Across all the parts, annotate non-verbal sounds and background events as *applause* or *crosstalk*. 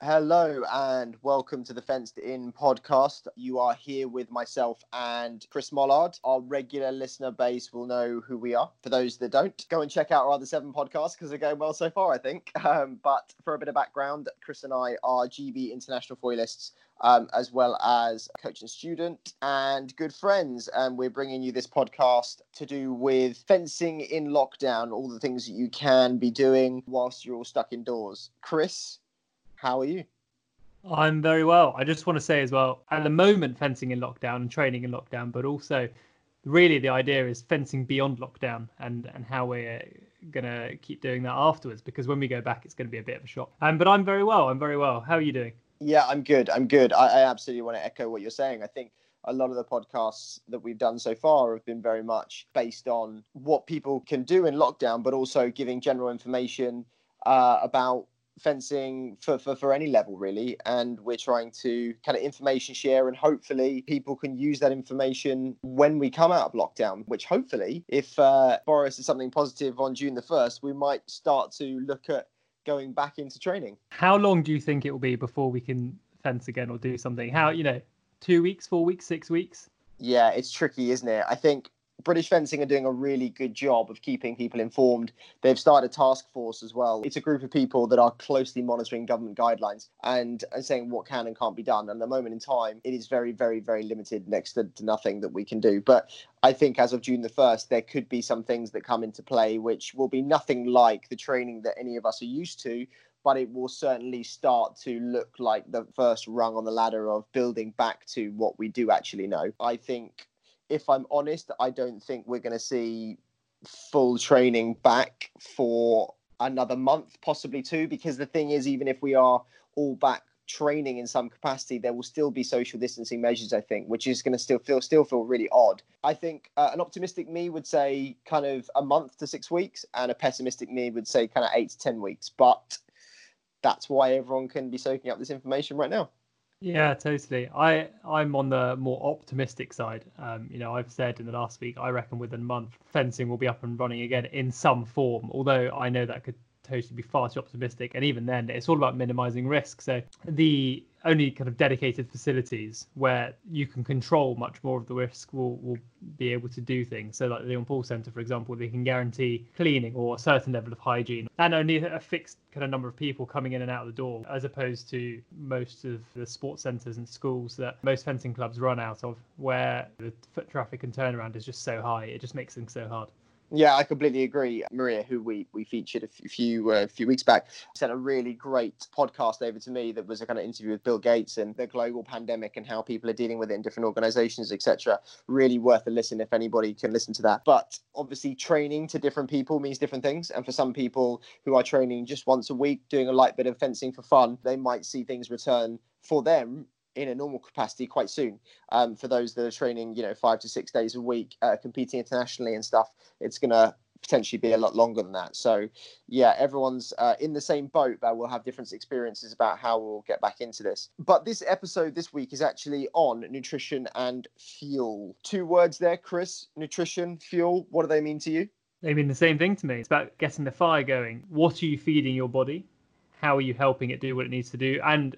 Hello and welcome to the Fenced In podcast. You are here with myself and Chris Mollard. Our regular listener base will know who we are. For those that don't, go and check out our other seven podcasts because they're going well so far, I think. *laughs* Um, but for a bit of background, Chris and I are GB international foilists. Um, as well as coach and student and good friends. And we're bringing you this podcast to do with fencing in lockdown, all the things that you can be doing whilst you're all stuck indoors. Chris, how are you? I'm very well. I just want to say as well, at the moment, fencing in lockdown and training in lockdown, but also really the idea is fencing beyond lockdown and, and how we're going to keep doing that afterwards because when we go back, it's going to be a bit of a shock. Um, but I'm very well. I'm very well. How are you doing? Yeah, I'm good. I'm good. I, I absolutely want to echo what you're saying. I think a lot of the podcasts that we've done so far have been very much based on what people can do in lockdown, but also giving general information uh, about fencing for, for, for any level really and we're trying to kind of information share and hopefully people can use that information when we come out of lockdown which hopefully if uh, boris is something positive on june the 1st we might start to look at going back into training. How long do you think it will be before we can fence again or do something? How you know two weeks four weeks six weeks? Yeah it's tricky isn't it? I think British Fencing are doing a really good job of keeping people informed. They've started a task force as well. It's a group of people that are closely monitoring government guidelines and, and saying what can and can't be done. And at the moment in time, it is very, very, very limited, next to, to nothing that we can do. But I think as of June the 1st, there could be some things that come into play which will be nothing like the training that any of us are used to, but it will certainly start to look like the first rung on the ladder of building back to what we do actually know. I think if I'm honest, I don't think we're going to see full training back for another month, possibly two, because the thing is, even if we are all back training in some capacity, there will still be social distancing measures, I think, which is going to still feel still feel really odd. I think uh, an optimistic me would say kind of a month to six weeks, and a pessimistic me would say kind of eight to ten weeks. But that's why everyone can be soaking up this information right now. Yeah, totally. I I'm on the more optimistic side. Um, you know, I've said in the last week, I reckon within a month, fencing will be up and running again in some form. Although I know that could totally be far too optimistic. And even then, it's all about minimizing risk. So the only kind of dedicated facilities where you can control much more of the risk will, will be able to do things. So like the Leon Paul Centre, for example, they can guarantee cleaning or a certain level of hygiene and only a fixed kind of number of people coming in and out of the door, as opposed to most of the sports centres and schools that most fencing clubs run out of, where the foot traffic and turnaround is just so high. It just makes things so hard. Yeah, I completely agree. Maria, who we we featured a few uh, few weeks back, sent a really great podcast over to me that was a kind of interview with Bill Gates and the global pandemic and how people are dealing with it in different organizations, etc. Really worth a listen if anybody can listen to that. But obviously, training to different people means different things, and for some people who are training just once a week, doing a light bit of fencing for fun, they might see things return for them in a normal capacity quite soon. Um, for those that are training, you know, five to six days a week, uh, competing internationally and stuff, it's going to potentially be a lot longer than that. So, yeah, everyone's uh, in the same boat, but we'll have different experiences about how we'll get back into this. But this episode this week is actually on nutrition and fuel. Two words there, Chris nutrition, fuel. What do they mean to you? They mean the same thing to me. It's about getting the fire going. What are you feeding your body? How are you helping it do what it needs to do? And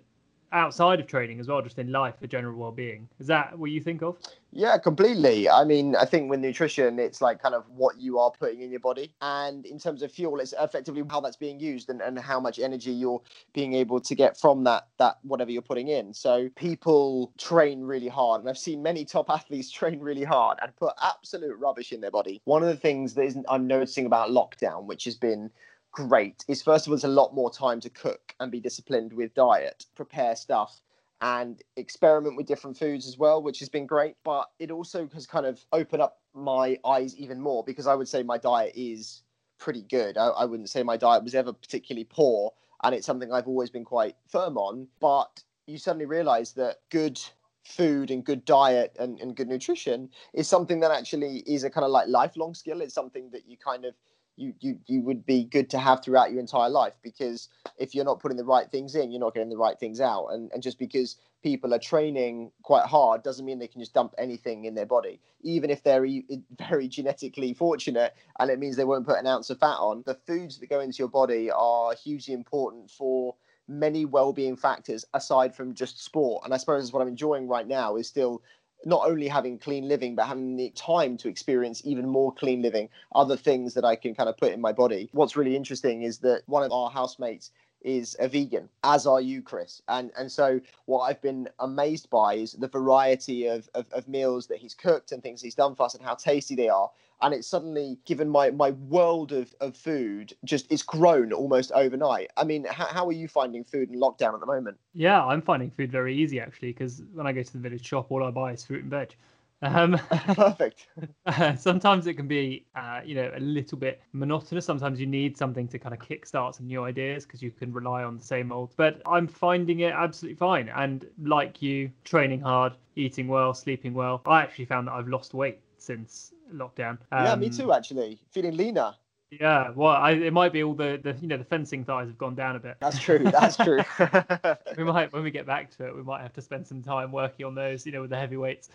outside of training as well, just in life for general well-being. Is that what you think of? Yeah, completely. I mean, I think with nutrition, it's like kind of what you are putting in your body, and in terms of fuel, it's effectively how that's being used and, and how much energy you're being able to get from that that whatever you're putting in. So people train really hard, and I've seen many top *laughs* athletes train really hard and put absolute rubbish in their body. One of the things that I'm noticing about lockdown, which has been great is first of all, it's a lot more time to cook and be disciplined with diet, prepare stuff and experiment with different foods as well, which has been great. But it also has kind of opened up my eyes even more because I would say my diet is pretty good. I, I wouldn't say my diet was ever particularly poor, and it's something I've always been quite firm on. But you suddenly realize that good food and good diet and, and good nutrition is something that actually is a kind of like lifelong skill. It's something that you kind of you, you you would be good to have throughout your entire life because if you're not putting the right things in you're not getting the right things out and, and just because people are training quite hard doesn't mean they can just dump anything in their body even if they're *laughs* very genetically fortunate and it means they won't put an ounce of fat on the foods that go into your body are hugely important for many well-being factors aside from just sport. And I suppose what I'm enjoying right now is still not only having clean living, but having the time to experience even more clean living, other things that I can kind of put in my body. What's really interesting is that one of our housemates is a vegan, as are you, Chris. And and so what I've been amazed by is the variety of, of, of meals that he's cooked and things he's done for us and how tasty they are. And it's suddenly given my my world of, of food just it's grown almost overnight. I mean, how, how are you finding food in lockdown at the moment? Yeah, I'm finding food very easy actually because when I go to the village shop, all I buy is fruit and veg. Um, *laughs* Perfect. *laughs* sometimes it can be, uh, you know, a little bit monotonous. Sometimes you need something to kind of kickstart some new ideas because you can rely on the same old. But I'm finding it absolutely fine. And like you, training hard, eating well, sleeping well. I actually found that I've lost weight since lockdown. Um, yeah, me um, too. Actually, feeling leaner. Yeah, well, I, it might be all the, the you know the fencing thighs have gone down a bit. That's true. That's true. *laughs* we might when we get back to it, we might have to spend some time working on those, you know, with the heavyweights.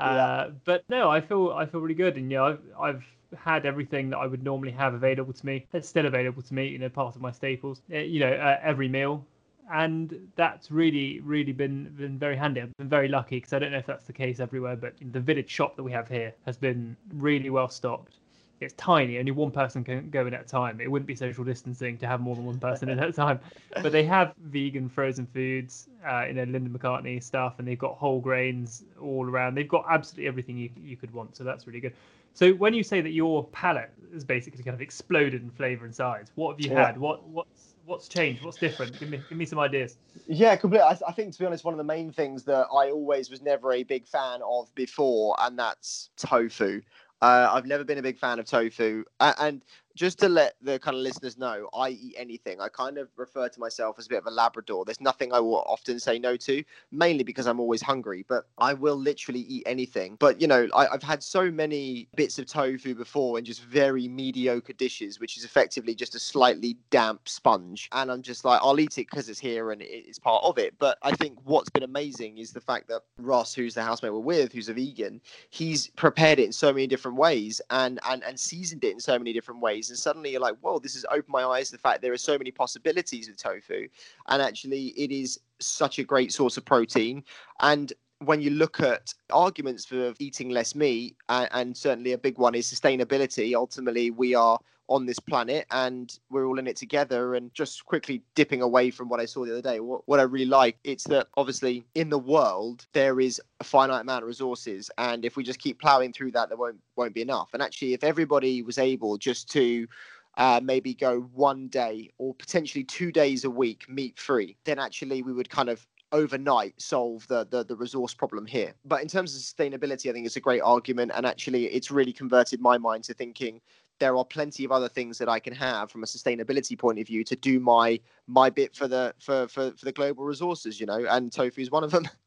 Uh, But no, I feel I feel really good, and you know, I've, I've had everything that I would normally have available to me. It's still available to me, you know, part of my staples. Uh, you know, uh, every meal, and that's really really been been very handy. I've been very lucky because I don't know if that's the case everywhere, but the village shop that we have here has been really well stocked it's tiny. Only one person can go in at a time. It wouldn't be social distancing to have more than one person in at a time. *laughs* But they have vegan frozen foods, uh, you know, Linda McCartney stuff, and they've got whole grains all around. They've got absolutely everything you you could want. So that's really good. So when you say that your palate has basically kind of exploded in flavour and size, what have you yeah. had? What what's what's changed? What's different? Give me give me some ideas. Yeah, completely. I, I, think to be honest, one of the main things that I always was never a big fan of before, and that's tofu. Uh, I've never been a big fan of tofu, and just to let the kind of listeners know, I eat anything. I kind of refer to myself as a bit of a Labrador. There's nothing I will often say no to, mainly because I'm always hungry, but I will literally eat anything. But, you know, I, have had so many bits of tofu before in just very mediocre dishes, which is effectively just a slightly damp sponge. And I'm just like, I'll eat it because it's here and it's part of it. But I think what's been amazing is the fact that Ross, who's the housemate we're with, who's a vegan, he's prepared it in so many different ways and, and, and seasoned it in so many different ways and suddenly you're like, whoa, this has opened my eyes to the fact there are so many possibilities with tofu, and actually it is such a great source of protein. And when you look at arguments for eating less meat, and, and certainly a big one is sustainability. Ultimately, we are on this planet and we're all in it together. And just quickly dipping away from what i saw the other day what, what i really like it's that obviously in the world there is a finite amount of resources. And if we just keep plowing through that there won't won't be enough. And actually if everybody was able just to uh, maybe go one day or potentially two days a week meat free then actually we would kind of overnight solve the, the, the resource problem here. But in terms of sustainability, I think it's a great argument, and actually, it's really converted my mind to thinking there are plenty of other things that I can have from a sustainability point of view to do my my bit for the for for, for the global resources, you know, and tofu is one of them. *laughs*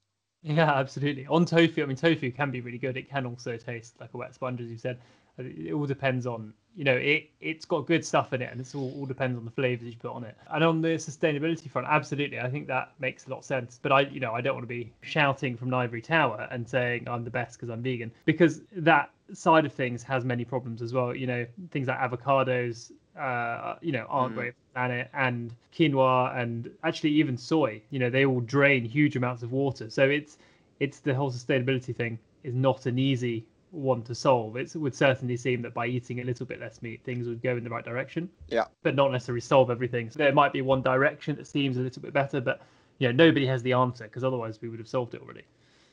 Yeah, absolutely. On tofu, I mean, tofu can be really good. It can also taste like a wet sponge, as you said. It all depends on, you know, it it's got good stuff in it, and it's all, all depends on the flavors you put on it. And on the sustainability front, absolutely, I think that makes a lot of sense. But I, you know, I don't want to be shouting from an ivory tower and saying I'm the best because I'm vegan, because that side of things has many problems as well. You know, things like avocados, uh, you know, aren't mm. great for the planet, and quinoa, and actually even soy. You know, they all drain huge amounts of water. So it's it's the whole sustainability thing is not an easy one to solve. It would certainly seem that by eating a little bit less meat, things would go in the right direction. Yeah. But not necessarily solve everything. So there might be one direction that seems a little bit better, but you know, nobody has the answer because otherwise we would have solved it already.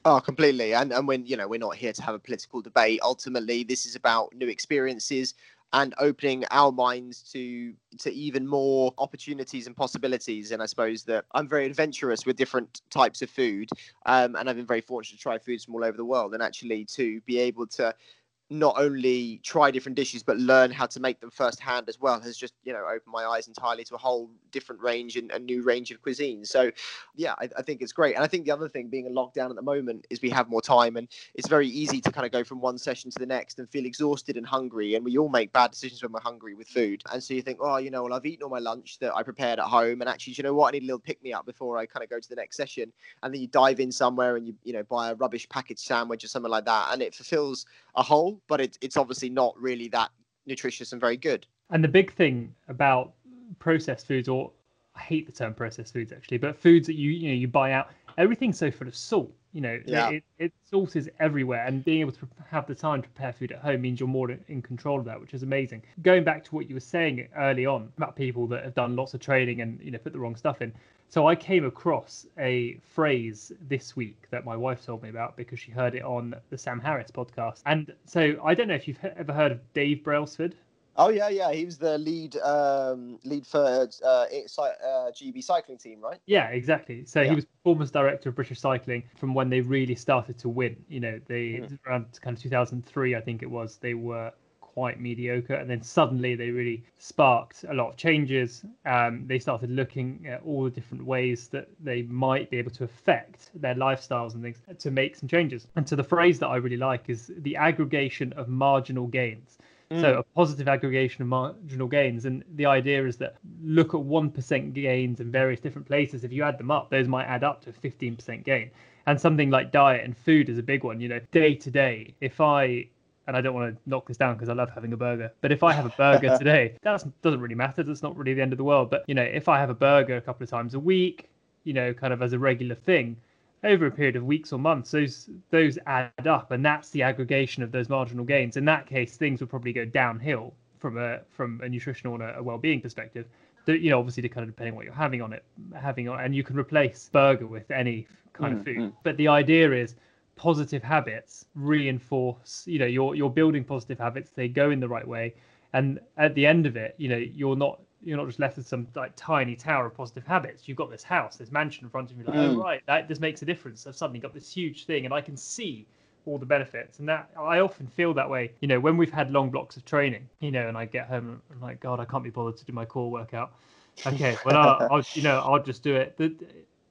Oh, completely. And and when you know we're not here to have a political debate. Ultimately, this is about new experiences and opening our minds to to even more opportunities and possibilities. And I suppose that I'm very adventurous with different types of food, um, and I've been very fortunate to try foods from all over the world, and actually to be able to not only try different dishes but learn how to make them firsthand as well has just you know opened my eyes entirely to a whole different range and a new range of cuisine. So yeah I, I, think it's great. And i think the other thing being a lockdown at the moment is we have more time and it's very easy to kind of go from one session to the next and feel exhausted and hungry. And we all make bad decisions when we're hungry with food. And so you think oh you know well i've eaten all my lunch that i prepared at home and actually you know what? I need a little pick me up before i kind of go to the next session. And then you dive in somewhere and you you know buy a rubbish packaged sandwich or something like that and it fulfills a whole but it, it's obviously not really that nutritious and very good. And the big thing about processed foods, or I hate the term processed foods actually, but foods that you you know you buy out, everything's so full of salt. You know, Yeah. it, it salt is everywhere, and being able to have the time to prepare food at home means you're more in control of that, which is amazing. Going back to what you were saying early on about people that have done lots of training and you know put the wrong stuff in. So I came across a phrase this week that my wife told me about because she heard it on the Sam Harris podcast. And so I don't know if you've ever heard of Dave Brailsford. Oh yeah, yeah. He was the lead um, lead for uh, uh, GB cycling team, right? Yeah, exactly. So Yeah. he was performance director of British Cycling from when they really started to win. You know, they Mhm. around kind of 2003, I think it was. They were quite mediocre, and then suddenly they really sparked a lot of changes. Um, they started looking at all the different ways that they might be able to affect their lifestyles and things to make some changes. And so the phrase that I really like is the aggregation of marginal gains. So a positive aggregation of marginal gains, and the idea is that look at one percent gains in various different places. If you add them up, those might add up to fifteen percent gain. And something like diet and food is a big one. You know, day to day, if I and I don't want to knock this down because I love having a burger, but if I have a burger *laughs* today, that doesn't really matter. That's not really the end of the world. But you know, if I have a burger a couple of times a week, you know, kind of as a regular thing, over a period of weeks or months, those those add up, and that's the aggregation of those marginal gains. In that case, things would probably go downhill from a from a nutritional and a, a well-being perspective. The- You know, obviously, kind of depending on what you're having on it, having on, and you can replace burger with any kind of Mm, food. mm. But the idea is positive habits reinforce. You know, you're you're building positive habits. They go in the right way, and at the end of it, you know, you're not you're not just left with some like tiny tower of positive habits. You've got this house, this mansion in front of you. Like, oh Mm. right, that this makes a difference. I've suddenly got this huge thing, and I can see all the benefits. And that I often feel that way. You know, when we've had long blocks of training, you know, and I get home and I'm like, God, I can't be bothered to do my core workout. Okay, well, I'll, I'll you know, I'll just do it. The,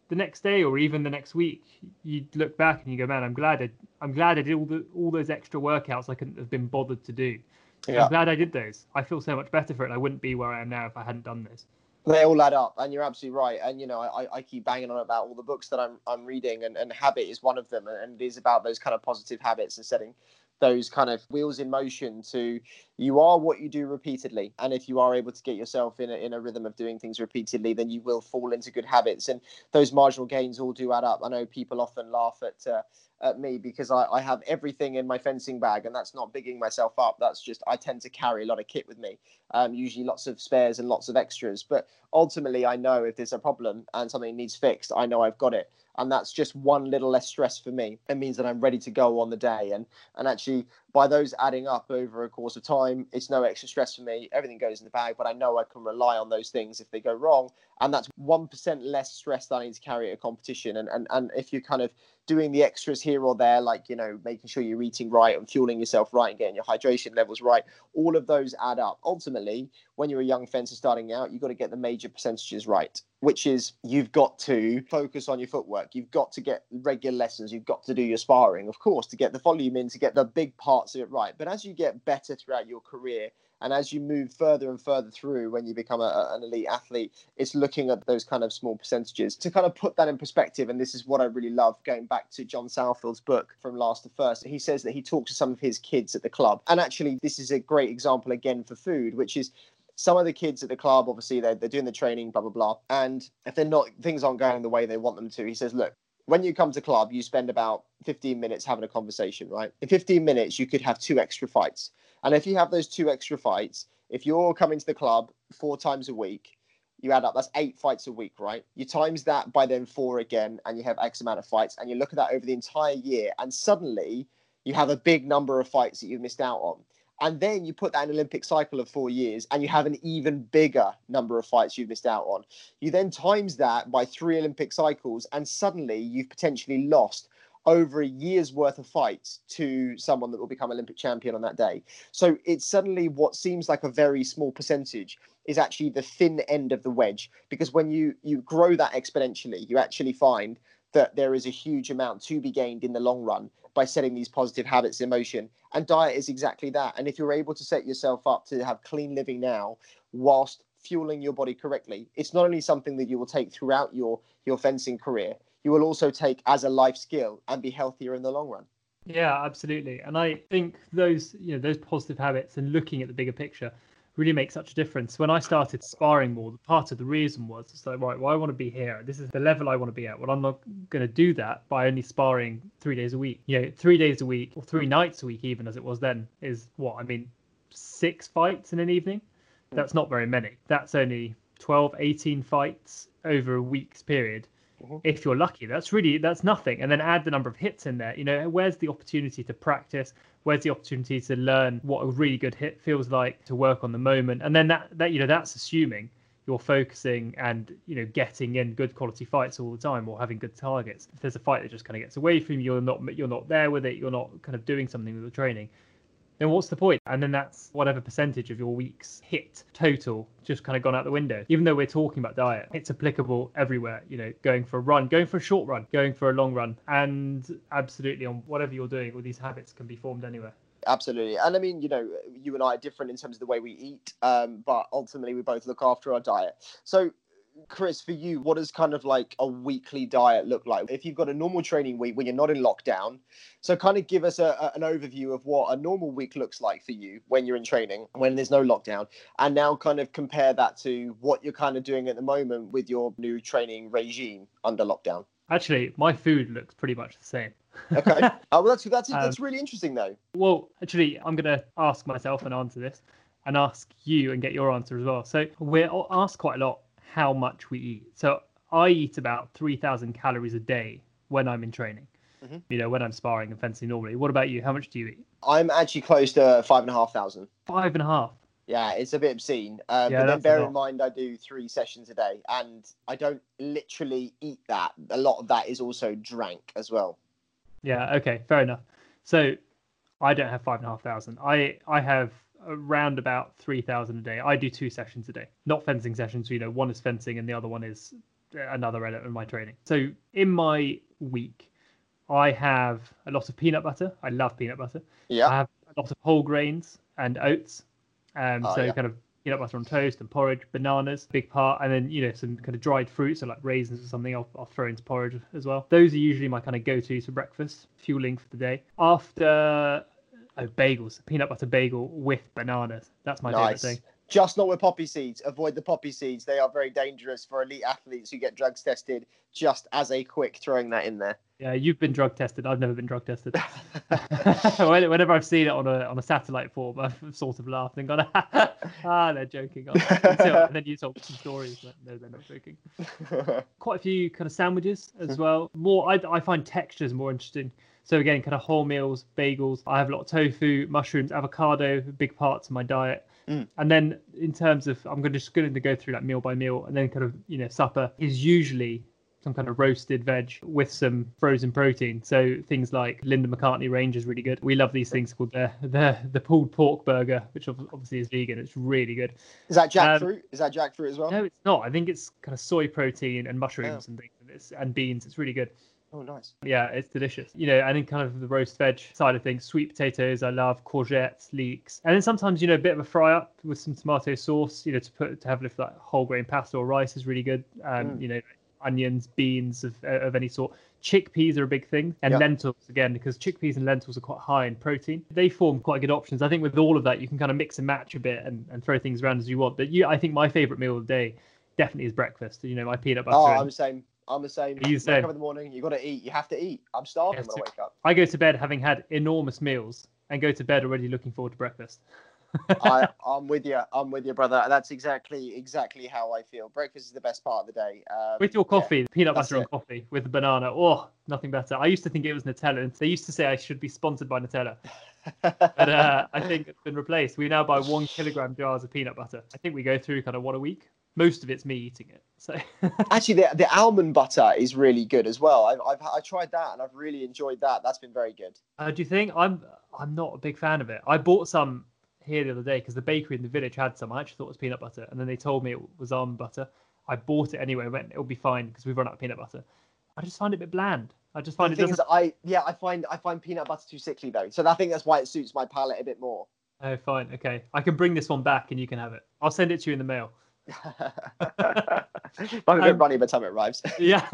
the next day or even the next week, you look back and you go, man, I'm glad I, I'm glad I did all the all those extra workouts I couldn't have been bothered to do. Yeah. I'm glad I did those. I feel so much better for it. I wouldn't be where I am now if I hadn't done this. They all add up, and you're absolutely right. And you know, I, I keep banging on about all the books that I'm I'm reading, and, and habit is one of them, and it is about those kind of positive habits and setting those kind of wheels in motion to you are what you do repeatedly. And if you are able to get yourself in a, in a rhythm of doing things repeatedly then you will fall into good habits. And those marginal gains all do add up. I know people often laugh at uh, at me because I, I have everything in my fencing bag and that's not bigging myself up. That's just i tend to carry a lot of kit with me um, usually lots of spares and lots of extras. But ultimately i know if there's a problem and something needs fixed i know i've got it. And that's just one little less stress for me. It means that i'm ready to go on the day. And and actually by those adding up over a course of time it's no extra stress for me. Everything goes in the bag but i know i can rely on those things if they go wrong. And that's 1% less stress that i need to carry at a competition. And and, and if you're kind of doing the extras here or there like you know making sure you're eating right and fueling yourself right and getting your hydration levels right all of those add up. Ultimately when you're a young fencer starting out you've got to get the major percentages right which is you've got to focus on your footwork. You've got to get regular lessons. You've got to do your sparring of course to get the volume in to get the big parts of it right. But as you get better throughout your career and as you move further and further through when you become a, an elite athlete it's looking at those kind of small percentages. To kind of put that in perspective and this is what i really love going back to john southfield's book from last to first he says that he talks to some of his kids at the club. And actually this is a great example again for food which is some of the kids at the club obviously they're, they're doing the training blah blah blah. And if they're not things aren't going the way they want them to he says look when you come to club you spend about 15 minutes having a conversation right? In 15 minutes you could have two extra fights. And if you have those two extra fights if you're coming to the club four times a week you add up that's eight fights a week right? You times that by then four again and you have x amount of fights and you look at that over the entire year and suddenly you have a big number of fights that you've missed out on and then you put that in an Olympic cycle of four years, and you have an even bigger number of fights you've missed out on. You then times that by three Olympic cycles, and suddenly you've potentially lost over a year's worth of fights to someone that will become Olympic champion on that day. So it's suddenly what seems like a very small percentage is actually the thin end of the wedge because when you you grow that exponentially, you actually find that there is a huge amount to be gained in the long run by setting these positive habits in motion. And diet is exactly that. And if you're able to set yourself up to have clean living now whilst fueling your body correctly, it's not only something that you will take throughout your your fencing career, you will also take as a life skill and be healthier in the long run. Yeah, absolutely. And I think those, you know, those positive habits and looking at the bigger picture really make such a difference. When I started sparring more, the part of the reason was it's like, right, well, I want to be here. This is the level I want to be at. Well, I'm not going to do that by only sparring three days a week. You know, three days a week or three nights a week, even as it was then, is what I mean, six fights in an evening. That's not very many. That's only 12, 18 fights over a week's period. Mhm. If you're lucky, that's really that's nothing. And then add the number of hits in there. You know, where's the opportunity to practice? Where's the opportunity to learn what a really good hit feels like to work on the moment? And then that that you know that's assuming you're focusing and you know getting in good quality fights all the time or having good targets. If there's a fight that just kind of gets away from you, you're not you're not there with it. You're not kind of doing something with the training then what's the point? And then that's whatever percentage of your week's hit total just kind of gone out the window. Even though we're talking about diet, it's applicable everywhere. You know, going for a run, going for a short run, going for a long run, and absolutely on whatever you're doing, all these habits can be formed anywhere. Absolutely. And I mean, you know, you and I are different in terms of the way we eat, um, but ultimately we both look after our diet. So, Chris, for you, what does kind of like a weekly diet look like? If you've got a normal training week when you're not in lockdown, so kind of give us a, a- an overview of what a normal week looks like for you when you're in training, when there's no lockdown, and now kind of compare that to what you're kind of doing at the moment with your new training regime under lockdown. Actually, my food looks pretty much the same. Okay. *laughs* oh, well, that's that's Um, that's really interesting though. Well, actually, I'm going to ask myself and answer this and ask you and get your answer as well. So, we're asked quite a lot how much we eat. So, I eat about 3,000 calories a day when I'm in training, Mhm. you know, when I'm sparring and fencing normally. What about you? How much do you eat? I'm actually close to five and a half thousand. Five and a half. Yeah, it's a bit obscene. Uh, Yeah, but then bear in mind, I do three sessions a day, and I don't literally eat that. A lot of that is also drank as well. Yeah. Okay. Fair enough. So, I don't have five and a half thousand. I I have around about three thousand a day. I do two sessions a day, not fencing sessions. You know, one is fencing and the other one is another element of my training. So in my week, I have a lot of peanut butter. I love peanut butter. Yeah i have a lot of whole grains and oats. Um, Oh, so yeah. kind of peanut butter on toast and porridge, bananas, big part, and then you know some kind of dried fruits, so like raisins or something. I'll, I'll throw into porridge as well. Those are usually my kind of go-to for breakfast, fueling for the day. After oh, bagels, peanut butter bagel with bananas. That's my Nice. favorite thing. Just not with poppy seeds. Avoid the poppy seeds. They are very dangerous for elite athletes who get drugs tested. Just as a quick throwing that in there. Yeah, you've been drug tested. I've never been drug tested. *laughs* *laughs* Whenever I've seen it on a on a satellite form, I've sort of laughed and gone, *laughs* ah, they're joking. Until- and then you told some stories. But no, they're not joking. Quite a few kind of sandwiches as well. More, I, I find textures more interesting. So again, kind of whole meals, bagels. I have a lot of tofu, mushrooms, avocado, big parts of my diet. Mm. And then in terms of, I'm going to just going to go through like meal by meal, and then kind of you know supper is usually some kind of roasted veg with some frozen protein. So things like Linda McCartney range is really good. We love these things called the the the pulled pork burger, which obviously is vegan. It's really good. Is that Um, jackfruit? is that jackfruit as well? No, it's not. I think it's kind of soy protein and mushrooms and things and, it's, and beans. It's really good. Oh, nice. Yeah, it's delicious. You know, and then kind of the roast veg side of things, sweet potatoes, I love courgettes, leeks, and then sometimes you know a bit of a fry up with some tomato sauce. You know, to put to have with like whole grain pasta or rice is really good. Um, Mm. you know, onions, beans of of any sort. Chickpeas are a big thing, and lentils again because chickpeas and lentils are quite high in protein. They form quite good options. I think with all of that, you can kind of mix and match a bit and, and throw things around as you want. But you, I think my favorite meal of the day definitely is breakfast. You know, my peanut butter. Oh, I'm the same. I'm the same. You Wake up in the morning. You got to eat. You have to eat. I'm starving Yeah, when I wake up. I go to bed having had enormous meals and go to bed already looking forward to breakfast. *laughs* I, I'm with you. I'm with you, brother. That's exactly exactly how I feel. Breakfast is the best part of the day. Um, with your yeah. coffee, peanut that's butter and coffee with the banana. Oh, nothing better. I used to think it was Nutella. and They used to say I should be sponsored by Nutella, *laughs* but uh, I think it's been replaced. We now buy one kilogram jars of peanut butter. I think we go through kind of one a week. Most of it's me eating it. So *laughs* Actually, the, the almond butter is really good as well. I've, I've I tried that and I've really enjoyed that. That's been very good. uh, do you think I'm? I'm not a big fan of it. I bought some here the other day because the bakery in the village had some. I actually thought it was peanut butter, and then they told me it was almond butter. I bought it anyway. Went, it'll be fine because we've run out of peanut butter. I just find it a bit bland. I just find the it thing doesn't. is, I yeah, I find I find peanut butter too sickly though. So I think that's why it suits my palate a bit more. Oh, fine. Okay. I can bring this one back and you can have it. I'll send it to you in the mail. I'm a bit Um, runny by the time it arrives. *laughs* Yeah.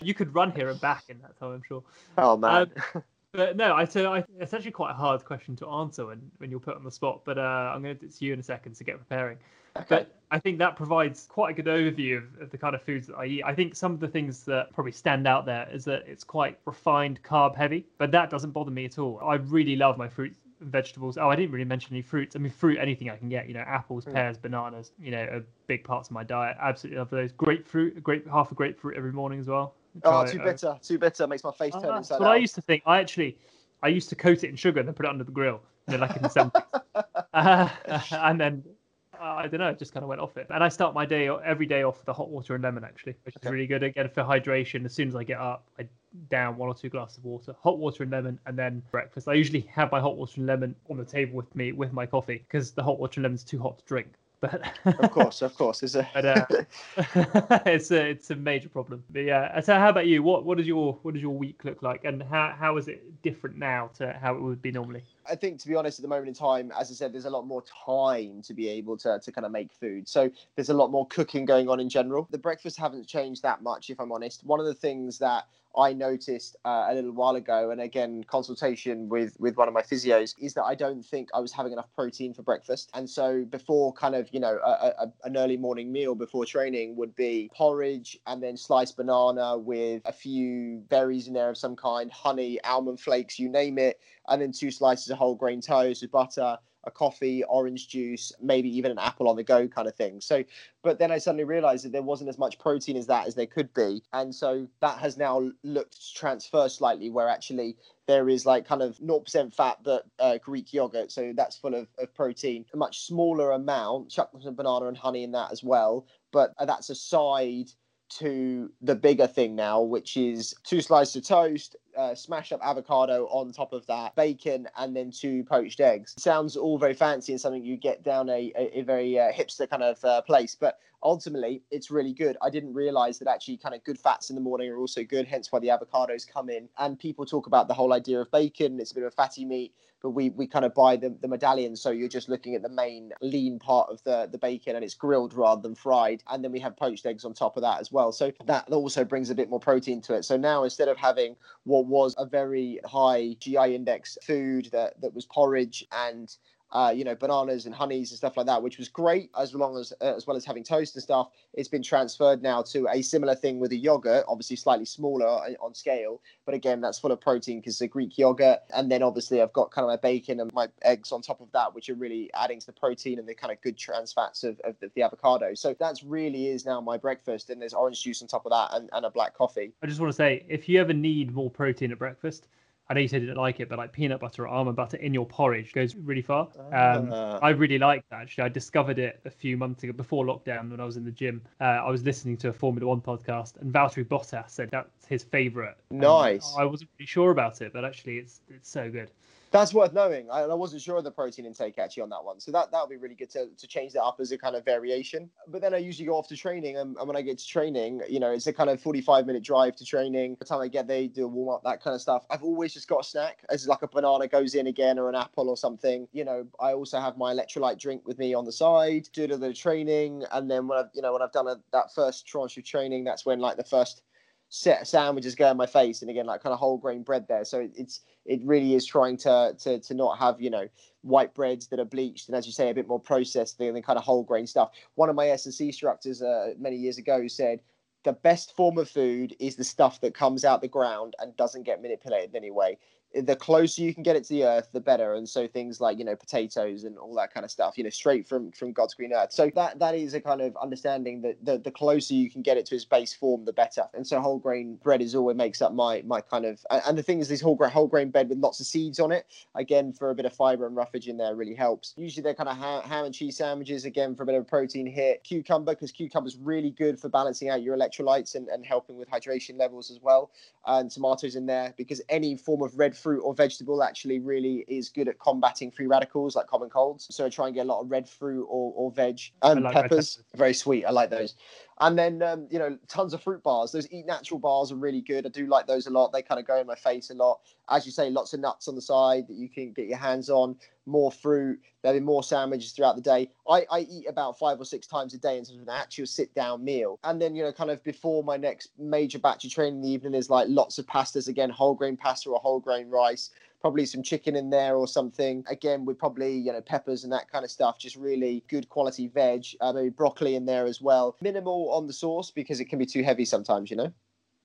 you could run here and back in that time, I'm sure. oh man. But *laughs* But no, I so I, it's actually quite a hard question to answer when, when you're put on the spot. But uh, I'm going to to you in a second to get preparing. Okay. But I think that provides quite a good overview of, of the kind of foods that I eat. I think some of the things that probably stand out there is that it's quite refined, carb heavy, but that doesn't bother me at all. I really love my fruits vegetables. Oh, I didn't really mention any fruits. I mean, fruit, anything I can get. You know, apples, Mm. pears, bananas. You know, are big parts of my diet. Absolutely love those. Grapefruit, a grape, half a grapefruit every morning as well. Oh, too uh, bitter. Too bitter makes my face Oh, turn that's inside what out. I used to think. I actually, I used to coat it in sugar and then put it under the grill, you know, like in the *laughs* 70s. Uh, *laughs* *laughs* and then uh, I don't know, it just kind of went off it. And I start my day every day off with the hot water and lemon actually, which Okay. is really good again for hydration. As soon as I get up, I down one or two glasses of water, hot water and lemon, and then breakfast. I usually have my hot water and lemon on the table with me with my coffee because the hot water and lemon's too hot to drink. But of course, of course. There's a *laughs* but uh, *laughs* it's a it's a major problem. But yeah, so how about you? What what does your what does your week look like, and how how is it different now to how it would be normally? I think, to be honest, at the moment in time, as I said, there's a lot more time to be able to, to kind of make food. So there's a lot more cooking going on in general. The breakfast haven't changed that much, if I'm honest. One of the things that I noticed uh, a little while ago, and again, consultation with with one of my physios, is that I don't think I was having enough protein for breakfast. And so before kind of you know a, a, an early morning meal before training would be porridge and then sliced banana with a few berries in there of some kind, honey, almond flakes, you name it, and then two slices of whole grain toast with butter. A coffee, orange juice, maybe even an apple on the go kind of thing. So, but then I suddenly realized that there wasn't as much protein as that as there could be. And so that has now looked transfer slightly, where actually there is like kind of 0% fat, but uh, Greek yogurt. So that's full of, of protein, a much smaller amount, chuck some banana and honey in that as well. But uh, that's a side to the bigger thing now, which is two slices of toast, uh, smash up avocado on top of that, bacon, and then two poached eggs. Sounds all very fancy and something you get down a, a, a very uh, hipster kind of uh, place, but ultimately it's really good. I didn't realize that actually kind of good fats in the morning are also good, hence why the avocados come in. And people talk about the whole idea of bacon, it's a bit of a fatty meat. But we, we kind of buy the, the medallion, so you're just looking at the main lean part of the, the bacon and it's grilled rather than fried. And then we have poached eggs on top of that as well. So that also brings a bit more protein to it. So now instead of having what was a very high GI index food that, that was porridge and uh, you know, bananas and honeys and stuff like that, which was great as long as uh, as well as having toast and stuff. It's been transferred now to a similar thing with a yogurt, obviously slightly smaller on- on scale, but again, that's full of protein because it's a Greek yogurt. And then obviously I've got kind of my bacon and my eggs on top of that, which are really adding to the protein and the kind of good trans fats of, of the, the avocado. So that's really is now my breakfast. And there's orange juice on top of that and, and a black coffee. I just want to say, if you ever need more protein at breakfast, I know you said you didn't like it, but like peanut butter or almond butter in your porridge goes really far. Um, Ah. I really like that. Actually, I discovered it a few months ago before lockdown when I was in the gym. Uh, I was listening to a Formula One podcast, and Valtteri Bottas said that's his favorite. And Nice. I wasn't really sure about it, but actually, it's it's so good. That's worth knowing. I, I wasn't sure of the protein intake actually on that one. So that that would be really good to, to change that up as a kind of variation. But then I usually go off to training. And, and when I get to training, you know, it's a kind of 45 minute drive to training. By the time I get there, do a warm up, that kind of stuff. I've always just got a snack as like a banana goes in again or an apple or something. You know, I also have my electrolyte drink with me on the side, do a little training. And then when I've, you know, when I've done a, that first tranche of training, that's when like the first sandwiches go in my face and again like kind of whole grain bread there. So it's it really is trying to to to not have you know white breads that are bleached and as you say a bit more processed than the kind of whole grain stuff. One of my S&C instructors uh, many years ago said the best form of food is the stuff that comes out the ground and doesn't get manipulated in any way the closer you can get it to the earth the better. And so things like you know potatoes and all that kind of stuff you know straight from from god's green earth. So that that is a kind of understanding that the, the closer you can get it to its base form the better. And so whole grain bread is always makes up my my kind of and the thing is this whole grain whole grain bread with lots of seeds on it again for a bit of fiber and roughage in there really helps. Usually they're kind of ham, ham and cheese sandwiches again for a bit of protein hit. Cucumber because cucumber's really good for balancing out your electrolytes and, and helping with hydration levels as well. And tomatoes in there because any form of red fruit or vegetable actually really is good at combating free radicals like common colds. So I try and get a lot of red fruit or, or veg and um, like red peppers. peppers. Very sweet. I like those. And then, um, you know, tons of fruit bars. Those eat natural bars are really good. I do like those a lot. They kind of go in my face a lot. As you say, lots of nuts on the side that you can get your hands on, more fruit. There'll be more sandwiches throughout the day. I, I eat about five or six times a day in terms of an actual sit down meal. And then, you know, kind of before my next major batch of training in the evening is like lots of pastas again, whole grain pasta or whole grain rice probably some chicken in there or something. Again, with probably you know peppers and that kind of stuff. Just really good quality veg. Uh, maybe broccoli in there as well. Minimal on the sauce because it can be too heavy sometimes. You know.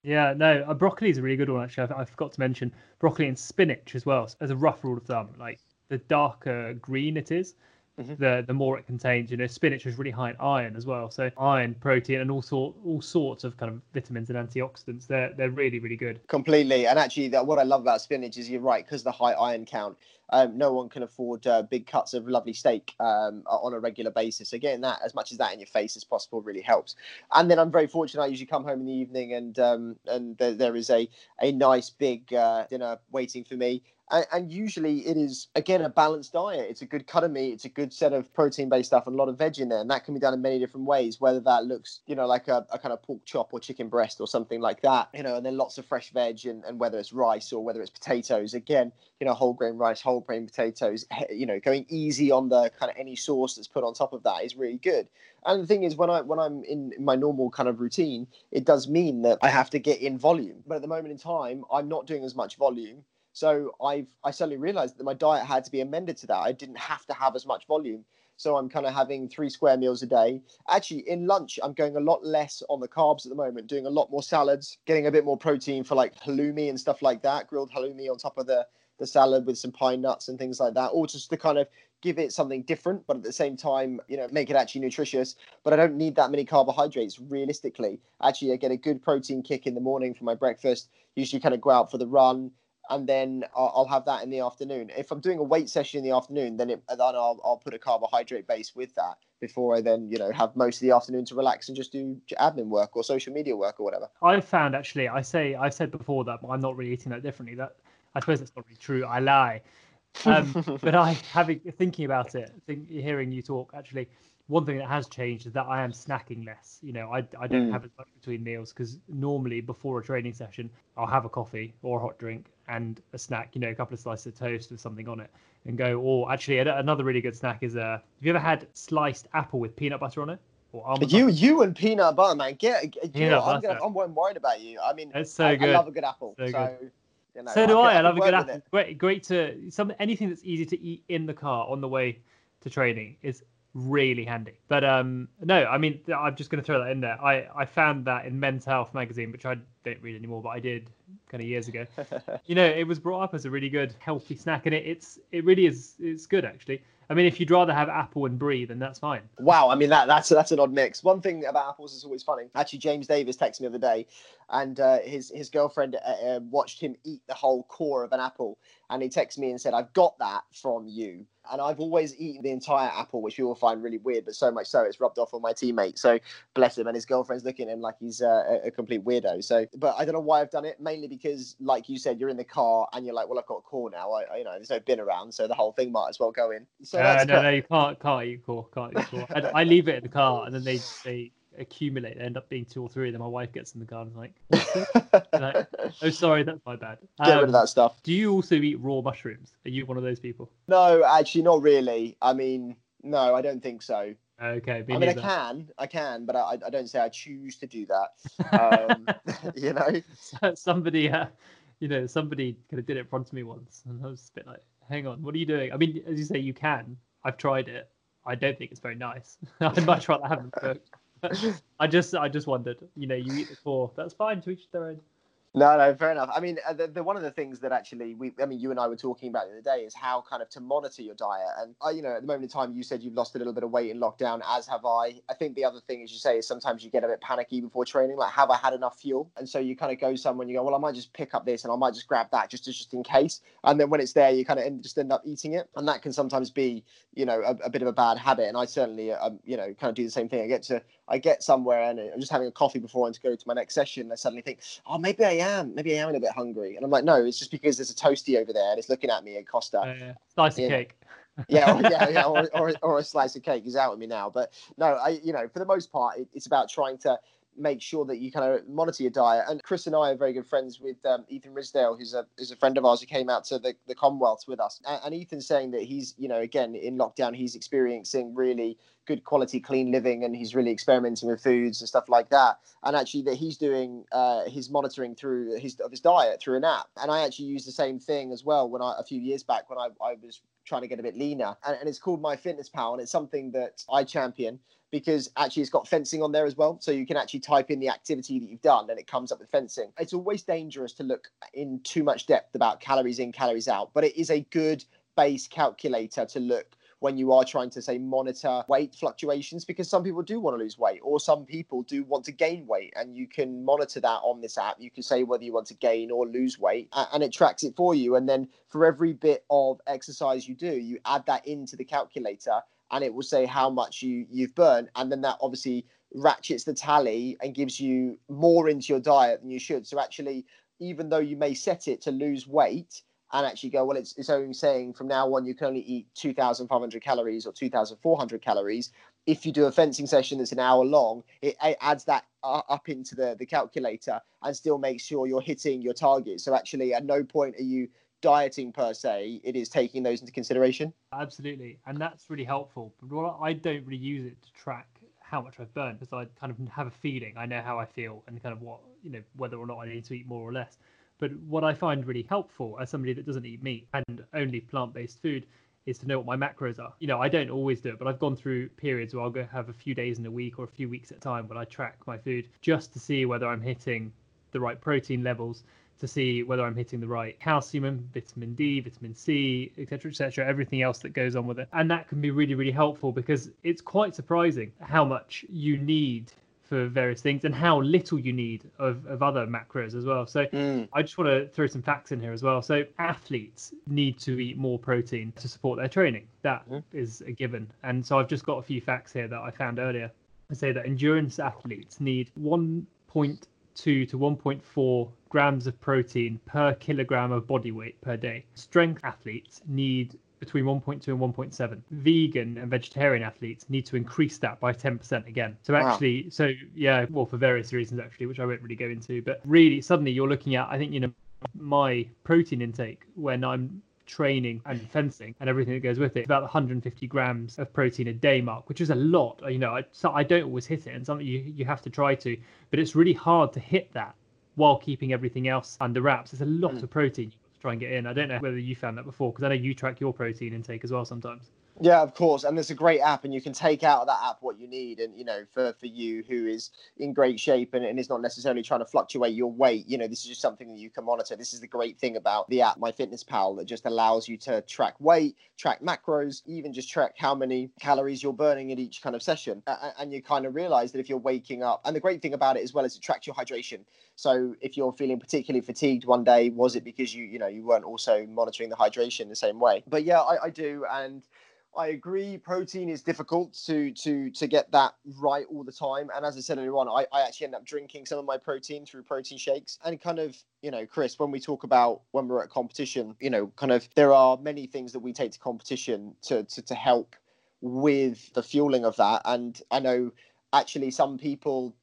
Yeah, no, uh, broccoli is a really good one actually. I, I forgot to mention broccoli and spinach as well. As a rough rule of thumb, like the darker green it is, mm-hmm. the the more it contains. You know, spinach is really high in iron as well. So iron, protein, and all sort all sorts of kind of vitamins and antioxidants. They're they're really really good. Completely. And actually, that what I love about spinach is you're right because the high iron count. Um, no one can afford uh, big cuts of lovely steak um, on a regular basis. So getting that as much as that in your face as possible really helps. And then I'm very fortunate. I usually come home in the evening and um, and there, there is a a nice big uh, dinner waiting for me and, and, usually it is again a balanced diet. It's a good cut of meat, it's a good set of protein-based stuff, and a lot of veg in there, and that can be done in many different ways. Whether that looks, you know, like a, a kind of pork chop or chicken breast or something like that, you know, and then lots of fresh veg, and, and whether it's rice or whether it's potatoes, again, you know, whole grain rice, whole grain potatoes, you know, going easy on the kind of any sauce that's put on top of that is really good. And the thing is, when I when I'm in my normal kind of routine, it does mean that I have to get in volume. But at the moment in time, I'm not doing as much volume so I've I suddenly realized that my diet had to be amended to that. I didn't have to have as much volume. So I'm kind of having three square meals a day. Actually, in lunch, I'm going a lot less on the carbs at the moment, doing a lot more salads, getting a bit more protein for like halloumi and stuff like that, grilled halloumi on top of the the salad with some pine nuts and things like that, or just to kind of give it something different, but at the same time, you know, make it actually nutritious. But I don't need that many carbohydrates realistically. Actually, I get a good protein kick in the morning for my breakfast. Usually, kind of go out for the run, and then I'll, I'll, have that in the afternoon. If I'm doing a weight session in the afternoon, then it, then I'll, I'll put a carbohydrate base with that before I then you know have most of the afternoon to relax and just do admin work or social media work or whatever. I've found actually, I say I've said before that I'm not really eating that differently. That I suppose that's not really true. I lie. Um, *laughs* but I having thinking about it, think, hearing you talk actually one thing that has changed is that I am snacking less. You know, I, I don't mm. have as much between meals because normally before a training session, I'll have a coffee or a hot drink and a snack, you know, a couple of slices of toast with something on it and go. Or actually, another really good snack is uh, have you ever had sliced apple with peanut butter on it? Or almond you, butter? you and peanut butter, man. Get, get you know, I'm, gonna, I'm worried about you. I mean, it's so I, good. I love a good apple. So, so you know, so do I. I, I love a good apple. Great, great to some anything that's easy to eat in the car on the way to training is really handy. But um, no, I mean, I'm just going to throw that in there. I, I found that in Men's Health magazine, which I don't read anymore, but I did kind of years ago. *laughs* you know, it was brought up as a really good healthy snack, and it, it's it really is it's good actually. I mean, if you'd rather have apple and brie, then that's fine. Wow, I mean that that's that's an odd mix. One thing about apples is always funny. Actually, James Davis texted me the other day, and uh, his his girlfriend uh, uh, watched him eat the whole core of an apple, and he texted me and said, "I've got that from you." And I've always eaten the entire apple, which people find really weird, but so much so it's rubbed off on my teammate. So bless him, and his girlfriend's looking at him like he's uh, a, a complete weirdo. So, but I don't know why I've done it. Mainly because, like you said, you're in the car and you're like, "Well, I've got a core now. I, you know, there's no bin around, so the whole thing might as well go in." So uh, no, no, you can't, can't eat core, can't eat core. *laughs* I, I leave it in the car, and then they they accumulate. They end up being two or three. Then my wife gets in the garden like, *laughs* like, "Oh, sorry, that's my bad." Um, Get rid of um, that stuff. Do you also eat raw mushrooms? Are you one of those people? No, actually, not really. I mean, no, I don't think so. Okay. I mean, I can, I can, but I, I don't say I choose to do that. *laughs* Um, *laughs* you know, somebody, uh, you know, somebody kind of did it in front of me once, and I was a bit like, "Hang on, what are you doing?" I mean, as you say, you can. I've tried it. I don't think it's very nice. I'd much rather have them cooked. *laughs* I just I just wondered. You know, you eat the core. That's fine to each their own. No, no, fair enough. I mean, uh, the, the, one of the things that actually we, I mean, you and I were talking about the other day is how kind of to monitor your diet. And I, you know, at the moment in time, you said you've lost a little bit of weight in lockdown, as have I. I think the other thing, as you say, is sometimes you get a bit panicky before training, like, have I had enough fuel? And so you kind of go somewhere and you go, well, I might just pick up this and I might just grab that just just in case. And then when it's there, you kind of end, just end up eating it, and that can sometimes be, you know, a, a bit of a bad habit. And I certainly, um, you know, kind of do the same thing. I get to I get somewhere and I'm just having a coffee before I to go to my next session. And I suddenly think, oh, maybe I am, maybe I am a little bit hungry. And I'm like, no, it's just because there's a toasty over there and it's looking at me at Costa. Uh, slice of cake. yeah, or, *laughs* yeah, yeah or, or, or, a slice of cake. is out with me now. But no, I, you know, for the most part, it, it's about trying to make sure that you kind of monitor your diet. And Chris and I are very good friends with um, Ethan Risdale, who's a who's a friend of ours who came out to the, the Commonwealth with us. And, and Ethan's saying that he's, you know, again in lockdown, he's experiencing really good quality clean living and he's really experimenting with foods and stuff like that and actually that he's doing uh, his monitoring through his of his diet through an app and i actually used the same thing as well when i a few years back when i, I was trying to get a bit leaner and, and it's called MyFitnessPal and it's something that i champion because actually it's got fencing on there as well. So you can actually type in the activity that you've done and it comes up with fencing. It's always dangerous to look in too much depth about calories in, calories out, but it is a good base calculator to look when you are trying to say monitor weight fluctuations because some people do want to lose weight or some people do want to gain weight and you can monitor that on this app you can say whether you want to gain or lose weight and it tracks it for you and then for every bit of exercise you do you add that into the calculator and it will say how much you you've burned and then that obviously ratchets the tally and gives you more into your diet than you should. So actually even though you may set it to lose weight and actually go well it's, it's only saying from now on you can only eat 2500 calories or 2400 calories. If you do a fencing session that's an hour long it, it adds that up into the, the calculator and still makes sure you're hitting your target. So actually at no point are you dieting per se, it is taking those into consideration. Absolutely, and that's really helpful. But I don't really use it to track how much I've burned because I kind of have a feeling. I know how I feel and kind of what you know whether or not I need to eat more or less. But what I find really helpful as somebody that doesn't eat meat and only plant-based food is to know what my macros are. You know, I don't always do it, but I've gone through periods where I'll go have a few days in a week or a few weeks at a time when I track my food just to see whether I'm hitting the right protein levels to see whether I'm hitting the right calcium, vitamin D, vitamin C, etc., etc., everything else that goes on with it. And that can be really, really helpful because it's quite surprising how much you need for various things and how little you need of, of other macros as well. So mm. I just want to throw some facts in here as well. So athletes need to eat more protein to support their training. That mm. is a given. And so I've just got a few facts here that I found earlier. I say that endurance athletes need 1.2 to 1.4 grams of protein per kilogram of body weight per day. Strength athletes need between 1.2 and 1.7. Vegan and vegetarian athletes need to increase that by 10% again. So actually, wow. so yeah, well, for various reasons actually, which I won't really go into, but really, suddenly you're looking at, I think, you know, my protein intake when I'm training and fencing and everything that goes with it, about 150 grams of protein a day mark, which is a lot. You know, I, so I don't always hit it, and something you you have to try to, but it's really hard to hit that while keeping everything else under wraps. It's a lot mm. of protein to try and get in. I don't know whether you found that before because I know you track your protein intake as well sometimes. Yeah, of course. And there's a great app, and you can take out of that app what you need. And, you know, for, for you who is in great shape and, and is not necessarily trying to fluctuate your weight, you know, this is just something that you can monitor. This is the great thing about the app, MyFitnessPal, that just allows you to track weight, track macros, even just track how many calories you're burning at each kind of session. And you kind of realize that if you're waking up, and the great thing about it as well is it tracks your hydration. So if you're feeling particularly fatigued one day, was it because you, you know, you weren't also monitoring the hydration the same way? But yeah, I, I do. And, I agree. Protein is difficult to to to get that right all the time. And as I said earlier on, I, I actually end up drinking some of my protein through protein shakes. And kind of, you know, Chris, when we talk about when we're at competition, you know, kind of there are many things that we take to competition to to, to help with the fueling of that. And I know actually some people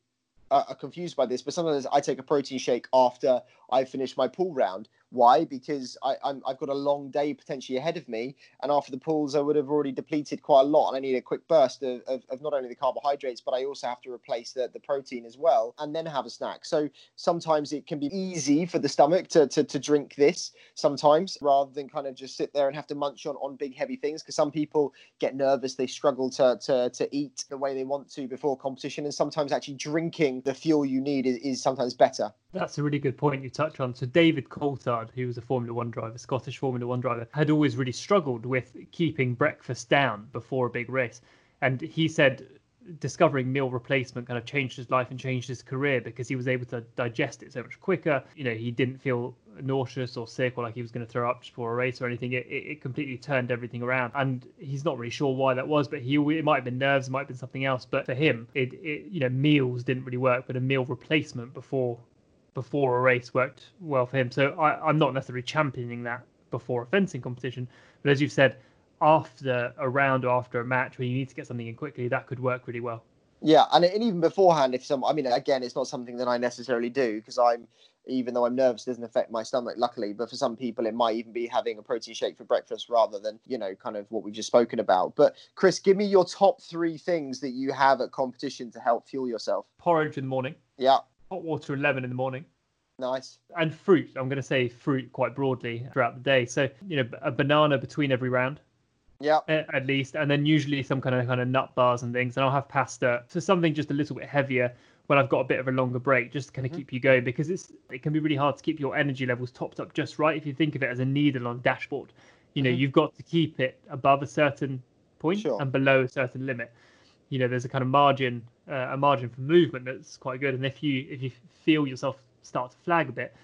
are confused by this, but sometimes I take a protein shake after I finish my pool round why? Because I, I'm, I've got a long day potentially ahead of me, and after the pools, I would have already depleted quite a lot, and I need a quick burst of, of, of not only the carbohydrates, but I also have to replace the, the protein as well, and then have a snack. So sometimes it can be easy for the stomach to, to, to drink this sometimes, rather than kind of just sit there and have to munch on, on big heavy things. Because some people get nervous, they struggle to, to, to eat the way they want to before competition, and sometimes actually drinking the fuel you need is, is sometimes better. That's a really good point you touch on. So David Coulthard, who was a Formula One driver, Scottish Formula One driver, had always really struggled with keeping breakfast down before a big race. And he said discovering meal replacement kind of changed his life and changed his career because he was able to digest it so much quicker. You know, he didn't feel nauseous or sick or like he was going to throw up before a race or anything. It, it, completely turned everything around. And he's not really sure why that was, but he it might have been nerves, it might have been something else. But for him, it, it you know meals didn't really work, but a meal replacement before before a race worked well for him. So I, I'm not necessarily championing that before a fencing competition, but as you've said, after a round or after a match where you need to get something in quickly, that could work really well. Yeah, and, and even beforehand, if some, I mean, again, it's not something that I necessarily do because I'm, even though I'm nervous, doesn't affect my stomach, luckily. But for some people, it might even be having a protein shake for breakfast rather than, you know, kind of what we've just spoken about. But Chris, give me your top three things that you have at competition to help fuel yourself. Porridge in the morning. Yeah. Hot water and lemon in the morning. Nice. And fruit. I'm going to say fruit quite broadly throughout the day. So, you know, a banana between every round. Yeah. At least, and then usually some kind of kind of nut bars and things, and I'll have pasta. So something just a little bit heavier when I've got a bit of a longer break, just to kind of mm-hmm. keep you going because it's it can be really hard to keep your energy levels topped up just right. If you think of it as a needle on a dashboard, you know mm-hmm. you've got to keep it above a certain point sure. and below a certain limit. You know, there's a kind of margin, uh, a margin for movement that's quite good. And if you if you feel yourself start to flag a bit,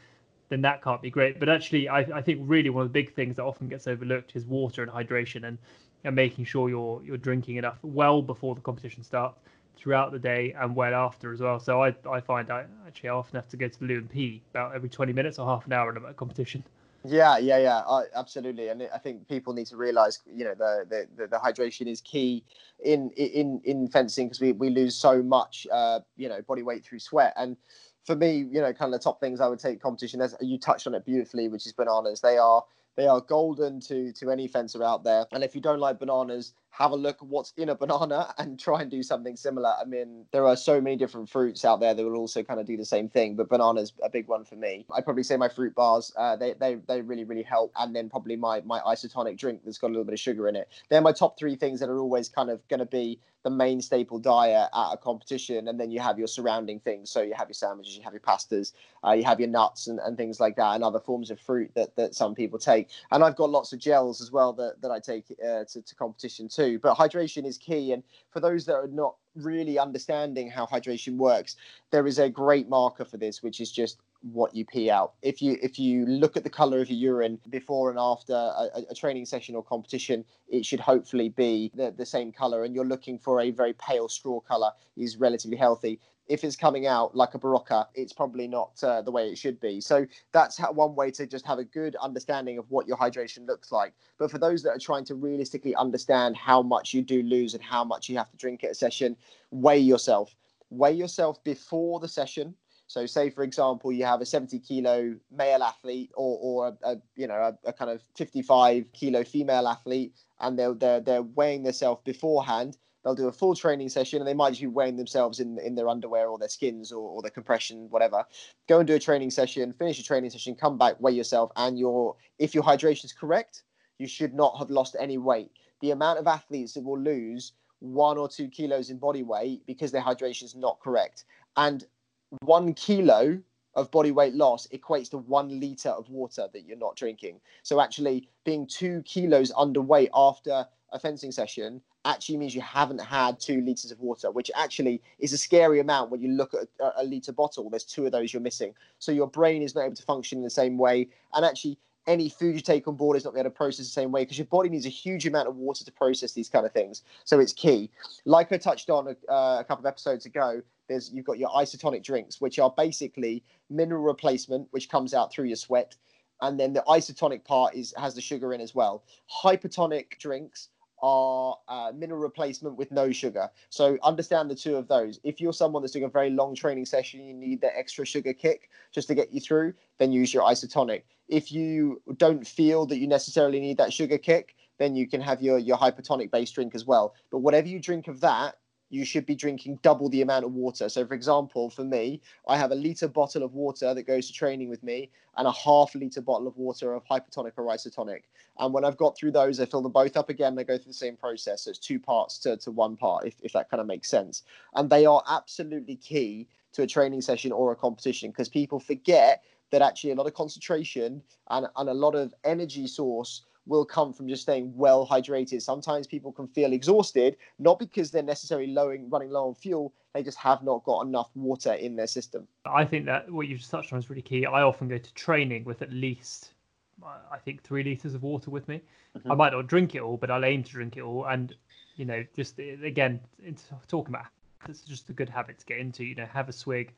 then that can't be great. But actually, I, I think really one of the big things that often gets overlooked is water and hydration and, and making sure you're you're drinking enough well before the competition starts, throughout the day, and well after as well. So I, I find I actually often have to go to the loo and pee about every 20 minutes or half an hour in a competition. Yeah, yeah, yeah, uh, absolutely. And I think people need to realize, you know, the the, the, hydration is key in in in fencing because we, we lose so much, uh, you know, body weight through sweat. And for me, you know, kind of the top things I would take competition as you touched on it beautifully, which is bananas. They are they are golden to to any fencer out there. And if you don't like bananas, have a look at what's in a banana *laughs* and try and do something similar. I mean, there are so many different fruits out there that will also kind of do the same thing, but banana's a big one for me. I'd probably say my fruit bars, uh, they, they, they really, really help. And then probably my, my isotonic drink that's got a little bit of sugar in it. They're my top three things that are always kind of going to be the main staple diet at a competition. And then you have your surrounding things. So you have your sandwiches, you have your pastas, uh, you have your nuts and, and things like that, and other forms of fruit that, that some people take. And I've got lots of gels as well that, that I take uh, to, to competition too too. But hydration is key. And for those that are not really understanding how hydration works, there is a great marker for this, which is just what you pee out. If you if you look at the color of your urine before and after a, a, training session or competition, it should hopefully be the, the same color. And you're looking for a very pale straw color is relatively healthy if it's coming out like a Berocca, it's probably not uh, the way it should be. So that's how, one way to just have a good understanding of what your hydration looks like. But for those that are trying to realistically understand how much you do lose and how much you have to drink at a session, weigh yourself. Weigh yourself before the session. So, say for example, you have a 70 kilo male athlete or, or a, a you know a, a, kind of 55 kilo female athlete, and they're they're, they're weighing themselves beforehand they'll do a full training session and they might just be weighing themselves in in their underwear or their skins or, or their compression whatever. Go and do a training session finish a training session come back weigh yourself and your if your hydration is correct you should not have lost any weight. The amount of athletes that will lose one or two kilos in body weight because their hydration is not correct. And one kilo of body weight loss equates to one liter of water that you're not drinking. So actually, being two kilos underweight after a fencing session actually means you haven't had two liters of water, which actually is a scary amount when you look at a, a liter bottle. There's two of those you're missing. So your brain is not able to function in the same way. And actually, any food you take on board is not going to process the same way because your body needs a huge amount of water to process these kind of things. So it's key. Like I touched on a, uh, a couple of episodes ago, there's you've got your isotonic drinks, which are basically mineral replacement, which comes out through your sweat, and then the isotonic part is has the sugar in as well. Hypertonic drinks are uh, mineral replacement with no sugar. So understand the two of those. If you're someone that's doing a very long training session, you need that extra sugar kick just to get you through, then use your isotonic. If you don't feel that you necessarily need that sugar kick, then you can have your, your hypertonic based drink as well. But whatever you drink of that, you should be drinking double the amount of water. So, for example, for me, I have a liter bottle of water that goes to training with me and a half liter bottle of water of hypertonic or isotonic. And when I've got through those, I fill them both up again. They go through the same process. So it's two parts to, to one part, if, if that kind of makes sense. And they are absolutely key to a training session or a competition because people forget that actually a lot of concentration and, and a lot of energy source will come from just staying well hydrated. Sometimes people can feel exhausted, not because they're necessarily lowing, running low on fuel, they just have not got enough water in their system. I think that what you've touched on is really key. I often go to training with at least, I think, three liters of water with me. Mm-hmm. I might not drink it all, but I'll aim to drink it all. And, you know, just again, talking about it's just a good habit to get into, you know, have a swig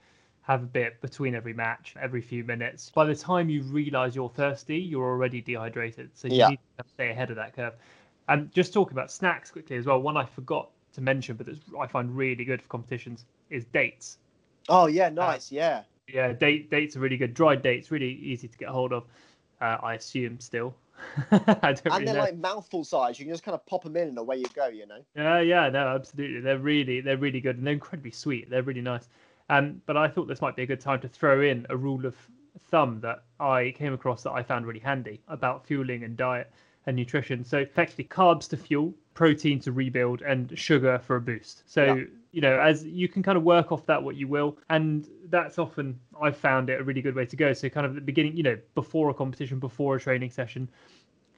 have a bit between every match, every few minutes. By the time you realize you're thirsty, you're already dehydrated. So you yeah. need to stay ahead of that curve. And just talking about snacks quickly as well, one I forgot to mention, but I find really good for competitions is dates. Oh yeah, nice. Uh, yeah. Yeah, date dates are really good. Dried dates, really easy to get hold of. Uh, I assume still. *laughs* and really they're know. like mouthful size. You can just kind of pop them in and away you go. You know. Yeah, yeah, no, absolutely. They're really, they're really good and they're incredibly sweet. They're really nice. Um, but I thought this might be a good time to throw in a rule of thumb that I came across that I found really handy about fueling and diet and nutrition. So effectively, carbs to fuel, protein to rebuild, and sugar for a boost. So yeah. you know, as you can kind of work off that what you will, and that's often I've found it a really good way to go. So kind of at the beginning, you know, before a competition, before a training session,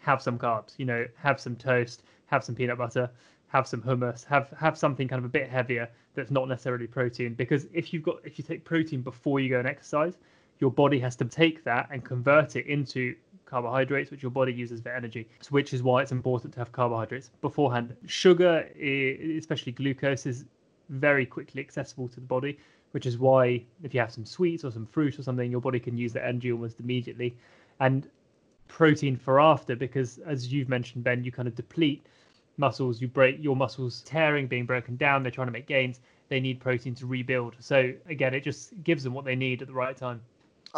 have some carbs. You know, have some toast, have some peanut butter, have some hummus, have have something kind of a bit heavier that's not necessarily protein. Because if you've got if you take protein before you go and exercise, your body has to take that and convert it into carbohydrates, which your body uses for energy, which is why it's important to have carbohydrates beforehand. Sugar, especially glucose, is very quickly accessible to the body, which is why if you have some sweets or some fruit or something, your body can use that energy almost immediately. And protein for after, because as you've mentioned, Ben, you kind of deplete muscles, you break your muscles tearing, being broken down, they're trying to make gains. They need protein to rebuild. So again, it just gives them what they need at the right time.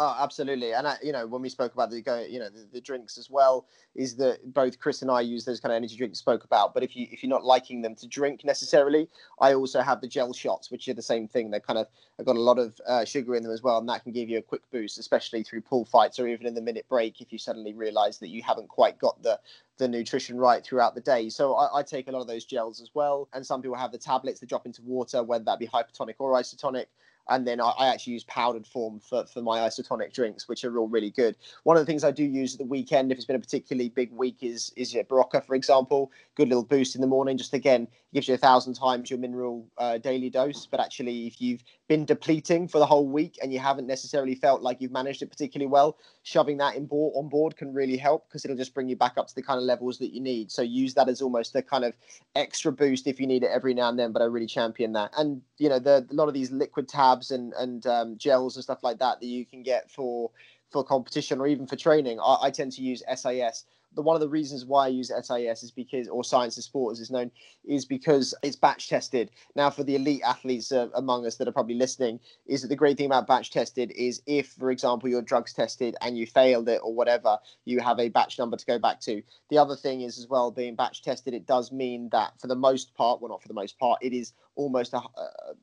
Oh, absolutely. And, I, you know, when we spoke about the, you know, the, the, drinks as well, is that both Chris and I use those kind of energy drinks spoke about. But if you, if you're not liking them to drink necessarily, I also have the gel shots, which are the same thing. They're kind of, have got a lot of uh, sugar in them as well. And that can give you a quick boost, especially through pool fights or even in the minute break if you suddenly realize that you haven't quite got the, the nutrition right throughout the day. So I, I, take a lot of those gels as well. And some people have the tablets that drop into water, whether that be hypertonic or isotonic and then I, I, actually use powdered form for, for my isotonic drinks, which are all really good. One of the things I do use at the weekend, if it's been a particularly big week, is is your Berocca, for example. Good little boost in the morning. Just again, gives you a thousand times your mineral uh, daily dose. But actually, if you've been depleting for the whole week and you haven't necessarily felt like you've managed it particularly well, shoving that in board, on board can really help because it'll just bring you back up to the kind of levels that you need. So use that as almost a kind of extra boost if you need it every now and then. But I really champion that. And you know, the, a lot of these liquid tabs and and um, gels and stuff like that that you can get for for competition or even for training, I, I tend to use SIS the one of the reasons why I use SIS is because, or Science of Sport as it's known, is because it's batch tested. Now, for the elite athletes uh, among us that are probably listening, is that the great thing about batch tested is if, for example, your drugs tested and you failed it or whatever, you have a batch number to go back to. The other thing is as well, being batch tested, it does mean that for the most part, well, not for the most part, it is almost a,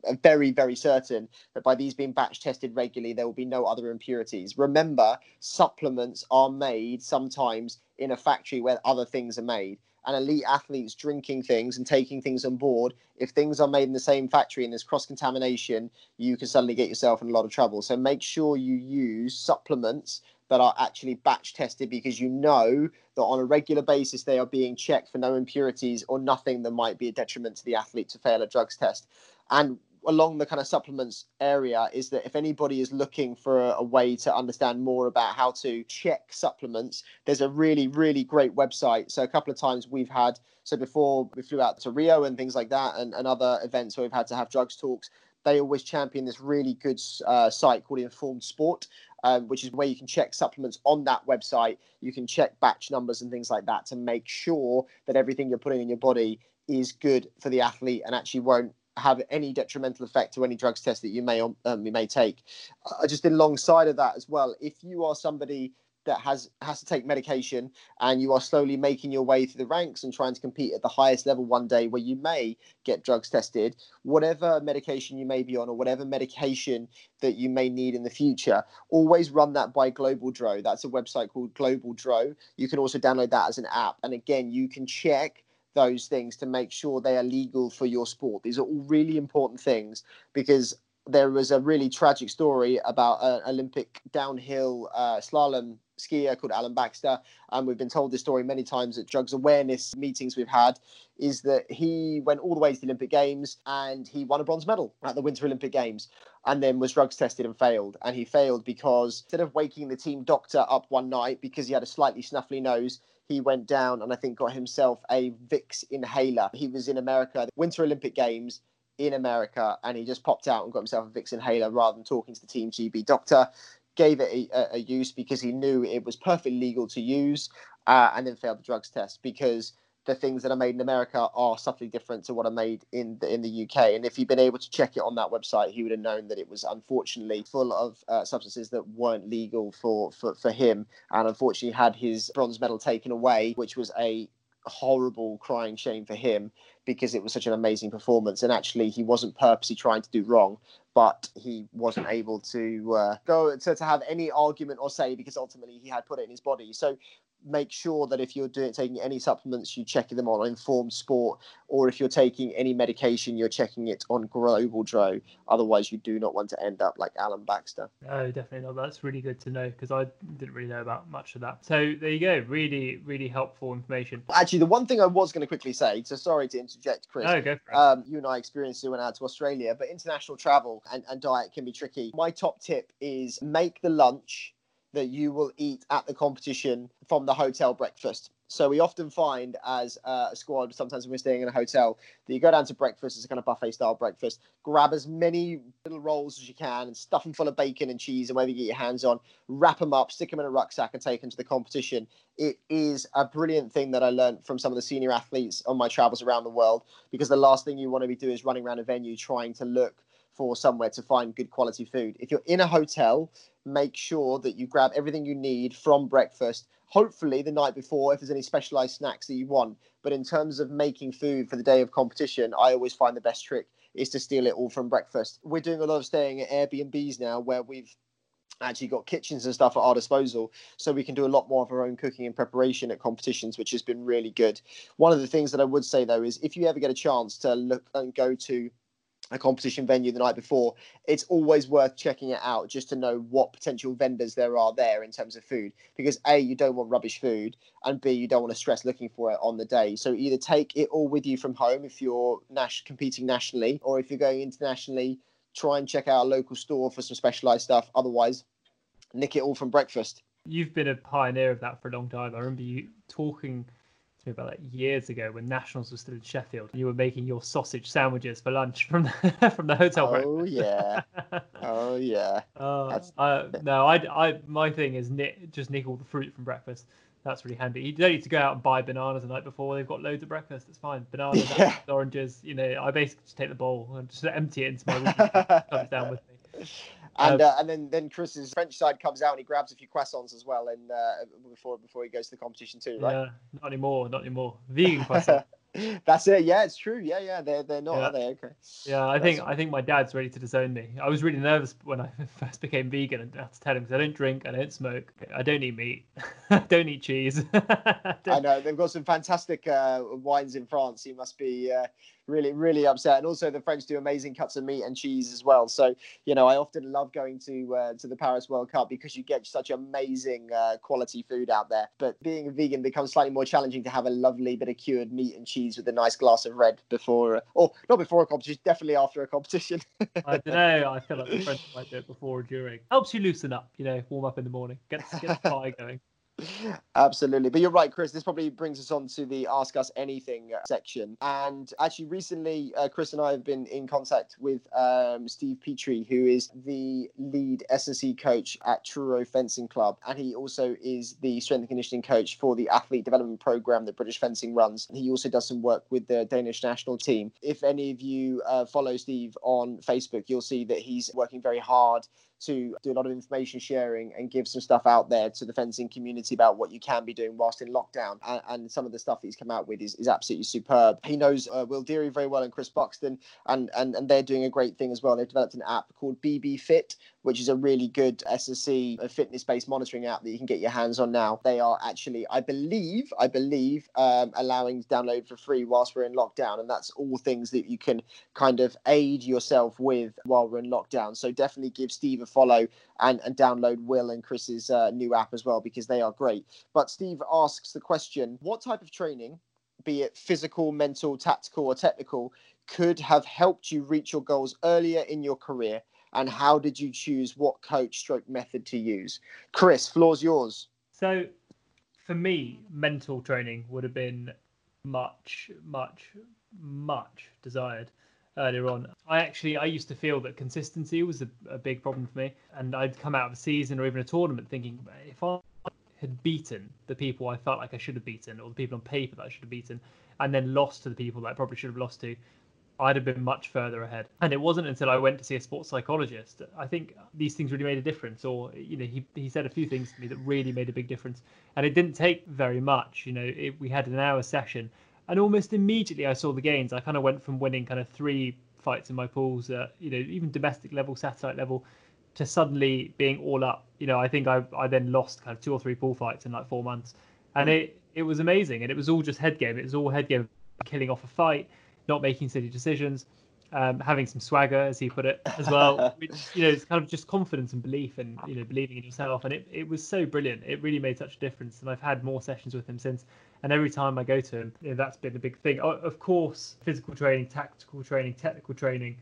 a, very, very certain that by these being batch tested regularly, there will be no other impurities. Remember, supplements are made sometimes in a factory where other things are made. And elite athletes drinking things and taking things on board, if things are made in the same factory and there's cross contamination, you can suddenly get yourself in a lot of trouble. So make sure you use supplements that are actually batch tested because you know that on a regular basis they are being checked for no impurities or nothing that might be a detriment to the athlete to fail a drugs test. And along the kind of supplements area is that if anybody is looking for a, a, way to understand more about how to check supplements, there's a really, really great website. So a couple of times we've had, so before we flew out to Rio and things like that, and, and other events where we've had to have drugs talks, they always champion this really good uh, site called Informed Sport, um, which is where you can check supplements on that website. You can check batch numbers and things like that to make sure that everything you're putting in your body is good for the athlete and actually won't have any detrimental effect to any drugs test that you may um, you may take. Uh, just alongside of that as well, if you are somebody that has has to take medication and you are slowly making your way through the ranks and trying to compete at the highest level one day where you may get drugs tested whatever medication you may be on or whatever medication that you may need in the future always run that by Global DRO. That's a website called Global DRO. You can also download that as an app. And again you can check those things to make sure they are legal for your sport these are all really important things because there was a really tragic story about an Olympic downhill uh, slalom skier called Alain Baxter, and we've been told this story many times at drugs awareness meetings we've had, is that he went all the way to the Olympic Games and he won a bronze medal at the Winter Olympic Games and then was drugs tested and failed. And he failed because instead of waking the team doctor up one night because he had a slightly snuffly nose, he went down and I think got himself a Vicks inhaler. He was in America, the Winter Olympic Games in America, and he just popped out and got himself a Vicks inhaler rather than talking to the Team GB doctor. Gave it a, a use because he knew it was perfectly legal to use, uh, and then failed the drugs test because the things that are made in America are subtly different to what are made in the in the UK. And if he'd been able to check it on that website, he would have known that it was unfortunately full of uh, substances that weren't legal for, for for him, and unfortunately had his bronze medal taken away, which was a horrible crying shame for him because it was such an amazing performance. And actually he wasn't purposely trying to do wrong but he wasn't able to uh, go to, to have any argument or say because ultimately he had put it in his body. So make sure that if you're doing taking any supplements, you're checking them on Informed Sport, or if you're taking any medication, you're checking it on Global DRO. Otherwise, you do not want to end up like Alain Baxter. No, definitely not. That's really good to know because I didn't really know about much of that. So there you go. Really, really helpful information. Actually, the one thing I was going to quickly say, so sorry to interject, Chris. No, go for it. Um, you and I experienced it when out to Australia, but international travel and, and diet can be tricky. My top tip is make the lunch that you will eat at the competition from the hotel breakfast. So we often find as a squad, sometimes when we're staying in a hotel, that you go down to breakfast, it's a kind of buffet style breakfast, grab as many little rolls as you can and stuff them full of bacon and cheese and whatever you get your hands on, wrap them up, stick them in a rucksack and take them to the competition. It is a brilliant thing that I learned from some of the senior athletes on my travels around the world because the last thing you want to be doing is running around a venue trying to look for somewhere to find good quality food. If you're in a hotel, make sure that you grab everything you need from breakfast. Hopefully, the night before, if there's any specialized snacks that you want. But in terms of making food for the day of competition, I always find the best trick is to steal it all from breakfast. We're doing a lot of staying at Airbnbs now where we've actually got kitchens and stuff at our disposal so we can do a lot more of our own cooking and preparation at competitions which has been really good one of the things that i would say though is if you ever get a chance to look and go to a competition venue the night before, it's always worth checking it out just to know what potential vendors there are there in terms of food. Because A, you don't want rubbish food, and B, you don't want to stress looking for it on the day. So either take it all with you from home if you're nas- competing nationally, or if you're going internationally, try and check out a local store for some specialized stuff. Otherwise, nick it all from breakfast. You've been a pioneer of that for a long time. I remember you talking me about that years ago when Nationals was still in Sheffield. You were making your sausage sandwiches for lunch from the, *laughs* from the hotel. Oh yeah, oh yeah. *laughs* Uh, uh, no, I, I, my thing is nick, just nick all the fruit from breakfast. That's really handy. You don't need to go out and buy bananas the night before. They've got loads of breakfast. It's fine. Bananas, *laughs* Yeah. apples, oranges. You know, I basically just take the bowl and just empty it into my room. Comes down with me. And uh, and then then Chris's French side comes out and he grabs a few croissants as well, and uh, before before he goes to the competition too, right? Yeah, not anymore. Not anymore. Vegan. *laughs* That's it. Yeah, it's true. Yeah, yeah. They're they're not, Yeah. are they? Okay. Yeah, I That's- think I think my dad's ready to disown me. I was really nervous when I *laughs* first became vegan and I had to tell him because I don't drink, I don't smoke, I don't eat meat, *laughs* I don't eat cheese. I know they've got some fantastic uh, wines in France. You must be uh, really, really upset. And also, the French do amazing cuts of meat and cheese as well. So, you know, I often love going to uh, to the Paris World Cup because you get such amazing uh, quality food out there. But being a vegan becomes slightly more challenging to have a lovely bit of cured meat and cheese with a nice glass of red before, uh, or not before a competition, definitely after a competition. *laughs* I don't know. I feel like the French might do it before or during. Helps you loosen up, you know, warm up in the morning, get get the *laughs* fire going. Absolutely. But you're right, Chris. This probably brings us on to the Ask Us Anything uh, section. And actually, recently, uh, Chris and I have been in contact with um, Steve Petrie, who is the lead S&C coach at Truro Fencing Club. And he also is the strength and conditioning coach for the athlete development program that British Fencing runs. He also does some work with the Danish national team. If any of you uh, follow Steve on Facebook, you'll see that he's working very hard to do a lot of information sharing and give some stuff out there to the fencing community about what you can be doing whilst in lockdown. And, and some of the stuff he's come out with is, is absolutely superb. He knows uh, Will Deary very well and Chris Buxton, and, and, and they're doing a great thing as well. They've developed an app called BB Fit, which is a really good SSC fitness based monitoring app that you can get your hands on now. They are actually, I believe, I believe, um, allowing download for free whilst we're in lockdown. And that's all things that you can kind of aid yourself with while we're in lockdown. So definitely give Steve a follow and, and download Will and Chris's uh, new app as well because they are great. But Steve asks the question what type of training, be it physical, mental, tactical, or technical, could have helped you reach your goals earlier in your career? And how did you choose what coach stroke method to use? Chris, floor's yours. So, for me, mental training would have been much, much, much desired earlier on. I actually I used to feel that consistency was a, a big problem for me, and I'd come out of a season or even a tournament thinking if I had beaten the people I felt like I should have beaten, or the people on paper that I should have beaten, and then lost to the people that I probably should have lost to, I'd have been much further ahead. And it wasn't until I went to see a sports psychologist. I think these things really made a difference. Or, you know, he, he said a few things to me that really made a big difference. And it didn't take very much. You know, it, we had an hour session. And almost immediately I saw the gains. I kind of went from winning kind of three fights in my pools, uh, you know, even domestic level, satellite level, to suddenly being all up. You know, I think I, I then lost kind of two or three pool fights in like four months. And it, it was amazing. And it was all just head game. It was all head game, killing off a fight not making silly decisions, um, having some swagger, as he put it, as well. *laughs* which you know, it's kind of just confidence and belief, and you know, believing in yourself. And it, it was so brilliant. It really made such a difference. And I've had more sessions with him since. And every time I go to him, you know, that's been a big thing. Of course, physical training, tactical training, technical training.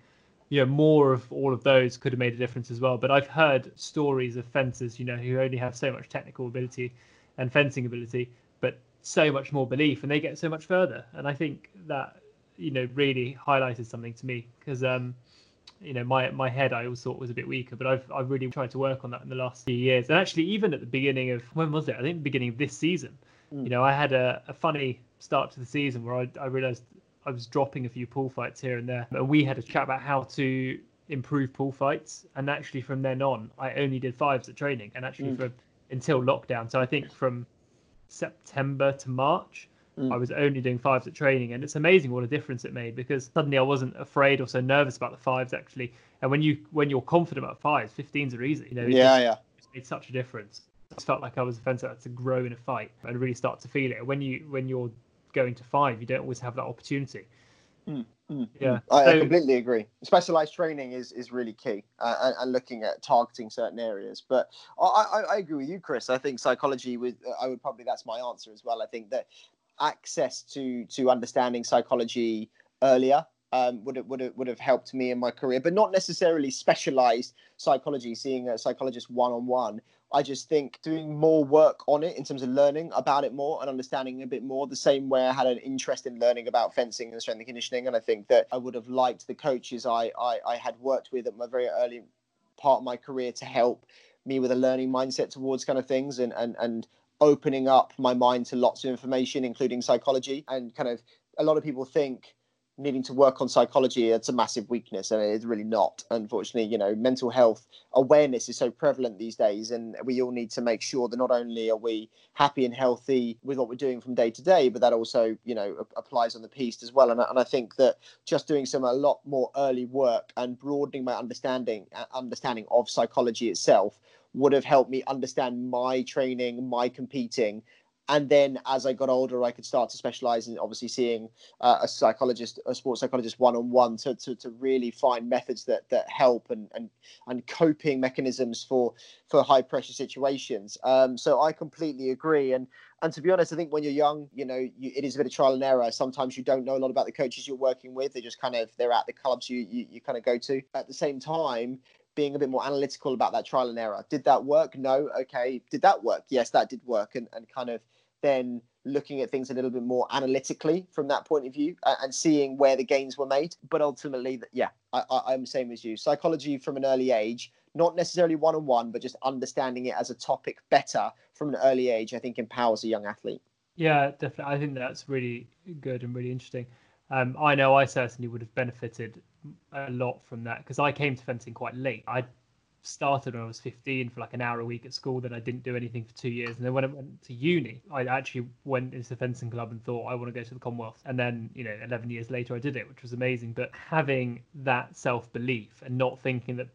You know, more of all of those could have made a difference as well. But I've heard stories of fencers, you know, who only have so much technical ability and fencing ability, but so much more belief, and they get so much further. And I think that you know really highlighted something to me because um you know my my head I always thought was a bit weaker, but I've I've really tried to work on that in the last few years. And actually, even at the beginning of when was it? I think the beginning of this season. Mm. You know, I had a, a funny start to the season where I I realised I was dropping a few pool fights here and there, and we had a chat about how to improve pool fights. And actually, from then on, I only did fives at training, and actually mm. for until lockdown. So I think from September to March, Mm. I was only doing fives at training, and it's amazing what a difference it made because suddenly I wasn't afraid or so nervous about the fives actually. And when you when you're confident about fives, 15s are easy. You know, yeah, just, yeah, it made such a difference. I felt like I was a fencer to grow in a fight and really start to feel it. When you when you're going to five, you don't always have that opportunity. Mm, mm, yeah, I, so, I, completely agree. Specialized training is is really key, uh, and, and, looking at targeting certain areas. But I, I, I, agree with you, Chris. I think psychology would I would probably that's my answer as well. I think that access to to understanding psychology earlier um, would have, would have, would have helped me in my career, but not necessarily specialized psychology, seeing a psychologist one on one. I just think doing more work on it in terms of learning about it more and understanding a bit more, the same way I had an interest in learning about fencing and strength and conditioning. And I think that I would have liked the coaches I, I, I had worked with at my very early part of my career to help me with a learning mindset towards kind of things and, and, and opening up my mind to lots of information, including psychology. And kind of a lot of people think needing to work on psychology it's a massive weakness and it's really not unfortunately you know mental health awareness is so prevalent these days and we all need to make sure that not only are we happy and healthy with what we're doing from day to day but that also you know applies on the piste as well and, and i think that just doing some a lot more early work and broadening my understanding uh, understanding of psychology itself would have helped me understand my training, my competing. And then as I got older, I could start to specialize in obviously seeing uh, a psychologist, a sports psychologist one on one to, to, really find methods that, that help and, and, and coping mechanisms for, for high pressure situations. Um, so I completely agree. And, and to be honest, I think when you're young, you know, you, it is a bit of trial and error. Sometimes you don't know a lot about the coaches you're working with. They just kind of, they're at the clubs you, you, you kind of go to. At the same time, being a bit more analytical about that trial and error. Did that work? No. Okay. Did that work? Yes, that did work. And, and kind of then looking at things a little bit more analytically from that point of view and, seeing where the gains were made. But ultimately, yeah, I, I, I'm the same as you. Psychology from an early age, not necessarily one on one, but just understanding it as a topic better from an early age, I think empowers a young athlete. Yeah, definitely. I think that's really good and really interesting. Um, I know I certainly would have benefited a lot from that because I came to fencing quite late. I started when I was 15 for like an hour a week at school. Then I didn't do anything for two years. And then when I went to uni, I actually went into the fencing club and thought I want to go to the Commonwealth. And then, you know, 11 years later, I did it, which was amazing. But having that self belief and not thinking that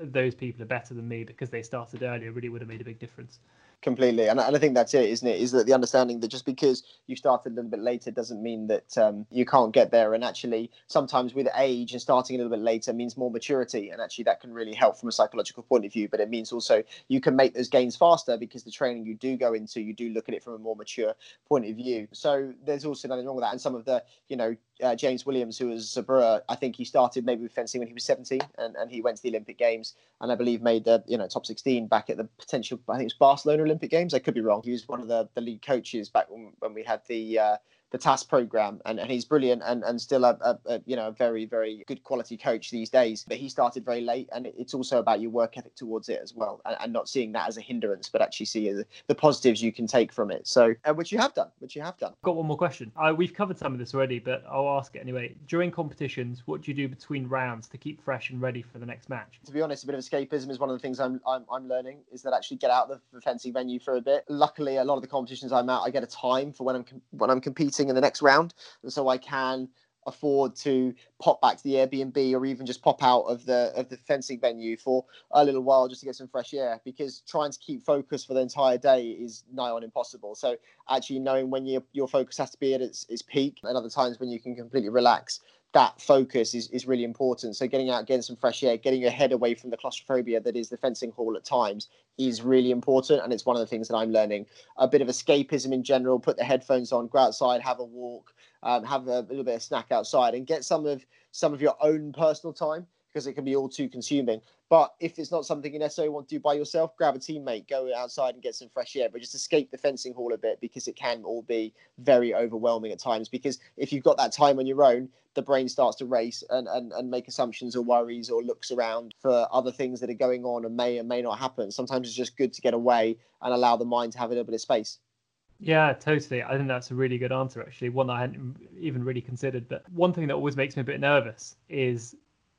those people are better than me because they started earlier really would have made a big difference completely. And, i think that's it isn't it? Is that the understanding that just because you started a little bit later doesn't mean that um, you can't get there. And actually sometimes with age and starting a little bit later means more maturity. And actually that can really help from a psychological point of view. But it means also you can make those gains faster because the training you do go into you do look at it from a more mature point of view. So there's also nothing wrong with that. And some of the you know uh, James Williams, who was a brewer, I think he started maybe with fencing when he was 17, and, and he went to the Olympic Games, and I believe made the you know top 16 back at the potential. I think it was Barcelona Olympic Games. I could be wrong. He was one of the, the lead coaches back when, when we had the uh, the TASS program, and, and he's brilliant and, and still a, a, a, you know a very very good quality coach these days. But he started very late, and it's also about your work ethic towards it as well, and, and not seeing that as a hindrance, but actually see the, the positives you can take from it. So, uh, which you have done, which you have done. Got one more question. Uh, we've covered some of this already, but I'll ask it anyway. During competitions, what do you do between rounds to keep fresh and ready for the next match? To be honest, a bit of escapism is one of the things I'm I'm, I'm learning. Is that actually get out of the fencing venue for a bit. Luckily, a lot of the competitions I'm at, I get a time for when I'm when I'm competing in the next round, and so I can afford to pop back to the Airbnb or even just pop out of the of the fencing venue for a little while just to get some fresh air because trying to keep focus for the entire day is nigh on impossible. So actually knowing when your your focus has to be at its, its peak and other times when you can completely relax that focus is, is really important. So getting out, getting some fresh air, getting your head away from the claustrophobia that is the fencing hall at times is really important. And it's one of the things that I'm learning. A bit of escapism in general, put the headphones on, go outside, have a walk, um, have a little bit of snack outside and get some of some of your own personal time because it can be all too consuming. But if it's not something you necessarily want to do by yourself, grab a teammate, go outside and get some fresh air, but just escape the fencing hall a bit because it can all be very overwhelming at times. Because if you've got that time on your own, the brain starts to race and, and, and make assumptions or worries or looks around for other things that are going on and may or may not happen. Sometimes it's just good to get away and allow the mind to have a little bit of space. Yeah, totally. I think that's a really good answer, actually. One I hadn't even really considered. But one thing that always makes me a bit nervous is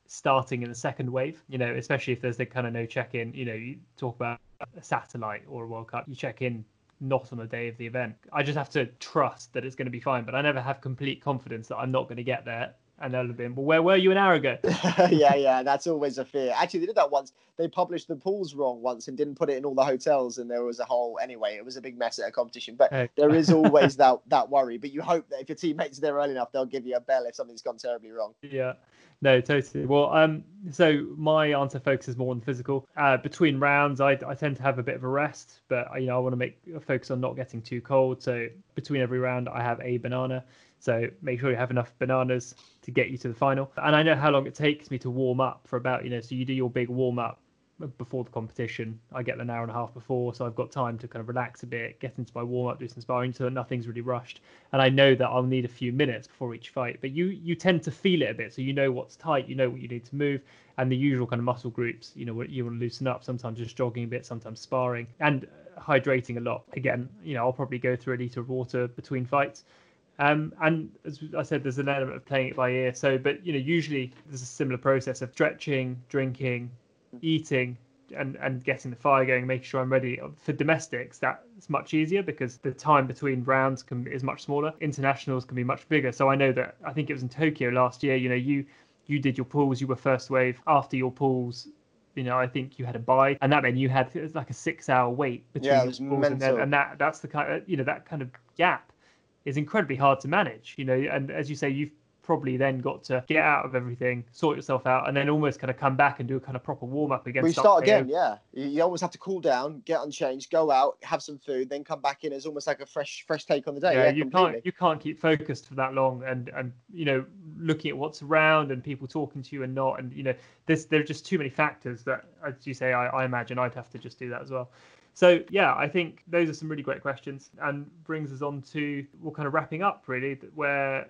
starting in the second wave, you know, especially if there's the kind of no check in, you know, you talk about a satellite or a World Cup, you check in not on the day of the event. I just have to trust that it's going to be fine, but I never have complete confidence that I'm not going to get there and they'll have been, well, where were you an hour ago? yeah, yeah, that's always a fear. Actually, they did that once. They published the pools wrong once and didn't put it in all the hotels, and there was a whole. Anyway, it was a big mess at a competition. But hey. there is *laughs* always that that worry. But you hope that if your teammates are there early enough, they'll give you a bell if something's gone terribly wrong. Yeah. No, totally. Well, um, so my answer focuses more on physical. Uh, between rounds, I, I tend to have a bit of a rest, but you know I want to make a focus on not getting too cold. So between every round, I have a banana. So make sure you have enough bananas to get you to the final. And I know how long it takes me to warm up for about, you know, so you do your big warm up before the competition. I get an hour and a half before, so I've got time to kind of relax a bit, get into my warm up, do some sparring, so that nothing's really rushed. And I know that I'll need a few minutes before each fight. But you you tend to feel it a bit, so you know what's tight, you know what you need to move, and the usual kind of muscle groups. You know what you want to loosen up. Sometimes just jogging a bit, sometimes sparring, and hydrating a lot. Again, you know I'll probably go through a liter of water between fights. Um, and as I said, there's an element of playing it by ear. So, but you know, usually there's a similar process of stretching, drinking, eating, and and getting the fire going, making sure I'm ready for domestics. That's much easier because the time between rounds can is much smaller. Internationals can be much bigger. So I know that I think it was in Tokyo last year. You know, you you did your pools, you were first wave. After your pools, you know, I think you had a buy, and that meant you had like a six-hour wait between yeah, it was and, then, and that that's the kind of you know that kind of gap is incredibly hard to manage. You know, and as you say, you've probably then got to get out of everything, sort yourself out, and then almost kind of come back and do a kind of proper warm up again. We start again, yeah. You almost have to cool down, get unchanged, go out, have some food, then come back in as almost like a fresh, fresh take on the day. Yeah, yeah you completely. can't you can't keep focused for that long, and and you know looking at what's around and people talking to you and not, and you know there's there are just too many factors that, as you say, I, I imagine I'd have to just do that as well. So yeah, I think those are some really great questions, and brings us on to well, kind of wrapping up really, where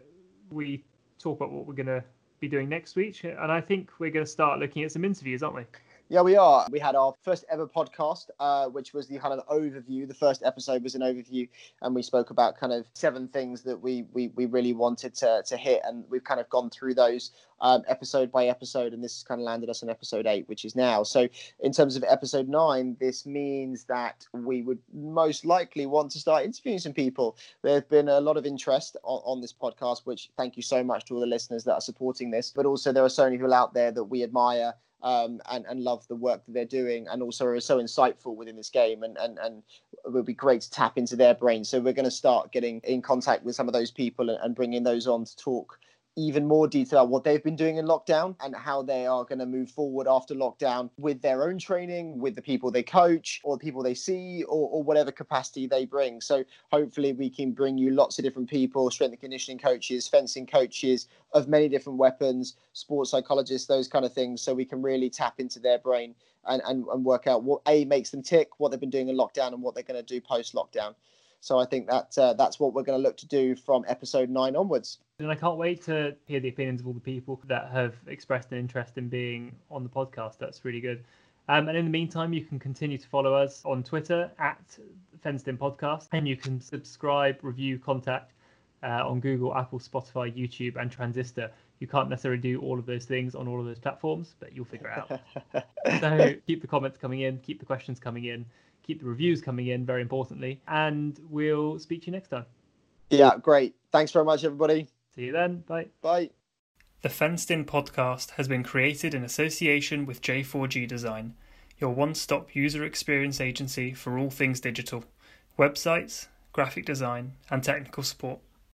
we talk about what we're going to be doing next week, and I think we're going to start looking at some interviews, aren't we? Yeah, we are. We had our first ever podcast, uh, which was the kind of overview. The first episode was an overview, and we spoke about kind of seven things that we we, we really wanted to, to hit, and we've kind of gone through those um, episode by episode, and this has kind of landed us on episode eight, which is now. So, in terms of episode nine, this means that we would most likely want to start interviewing some people. There's been a lot of interest on, on this podcast, which thank you so much to all the listeners that are supporting this, but also there are so many people out there that we admire um, and, and love the work that they're doing and also are so insightful within this game and, and, and it would be great to tap into their brain. So we're going to start getting in contact with some of those people and, and bringing those on to talk even more detail what they've been doing in lockdown and how they are going to move forward after lockdown with their own training, with the people they coach or the people they see or, or whatever capacity they bring. So hopefully we can bring you lots of different people, strength and conditioning coaches, fencing coaches of many different weapons, sports psychologists, those kind of things. So we can really tap into their brain and, and, and work out what A makes them tick, what they've been doing in lockdown and what they're going to do post lockdown. So I think that uh, that's what we're going to look to do from episode nine onwards. And I can't wait to hear the opinions of all the people that have expressed an interest in being on the podcast. That's really good. Um, and in the meantime, you can continue to follow us on Twitter at Fenced In Podcast, and you can subscribe, review, contact uh, on Google, Apple, Spotify, YouTube, and Transistor. You can't necessarily do all of those things on all of those platforms, but you'll figure it out. *laughs* so keep the comments coming in, keep the questions coming in, keep the reviews coming in, very importantly, and we'll speak to you next time. Yeah, great. Thanks very much, everybody. See you then. Bye. Bye. The Fenced In podcast has been created in association with J4G Design, your one stop user experience agency for all things digital, websites, graphic design, and technical support.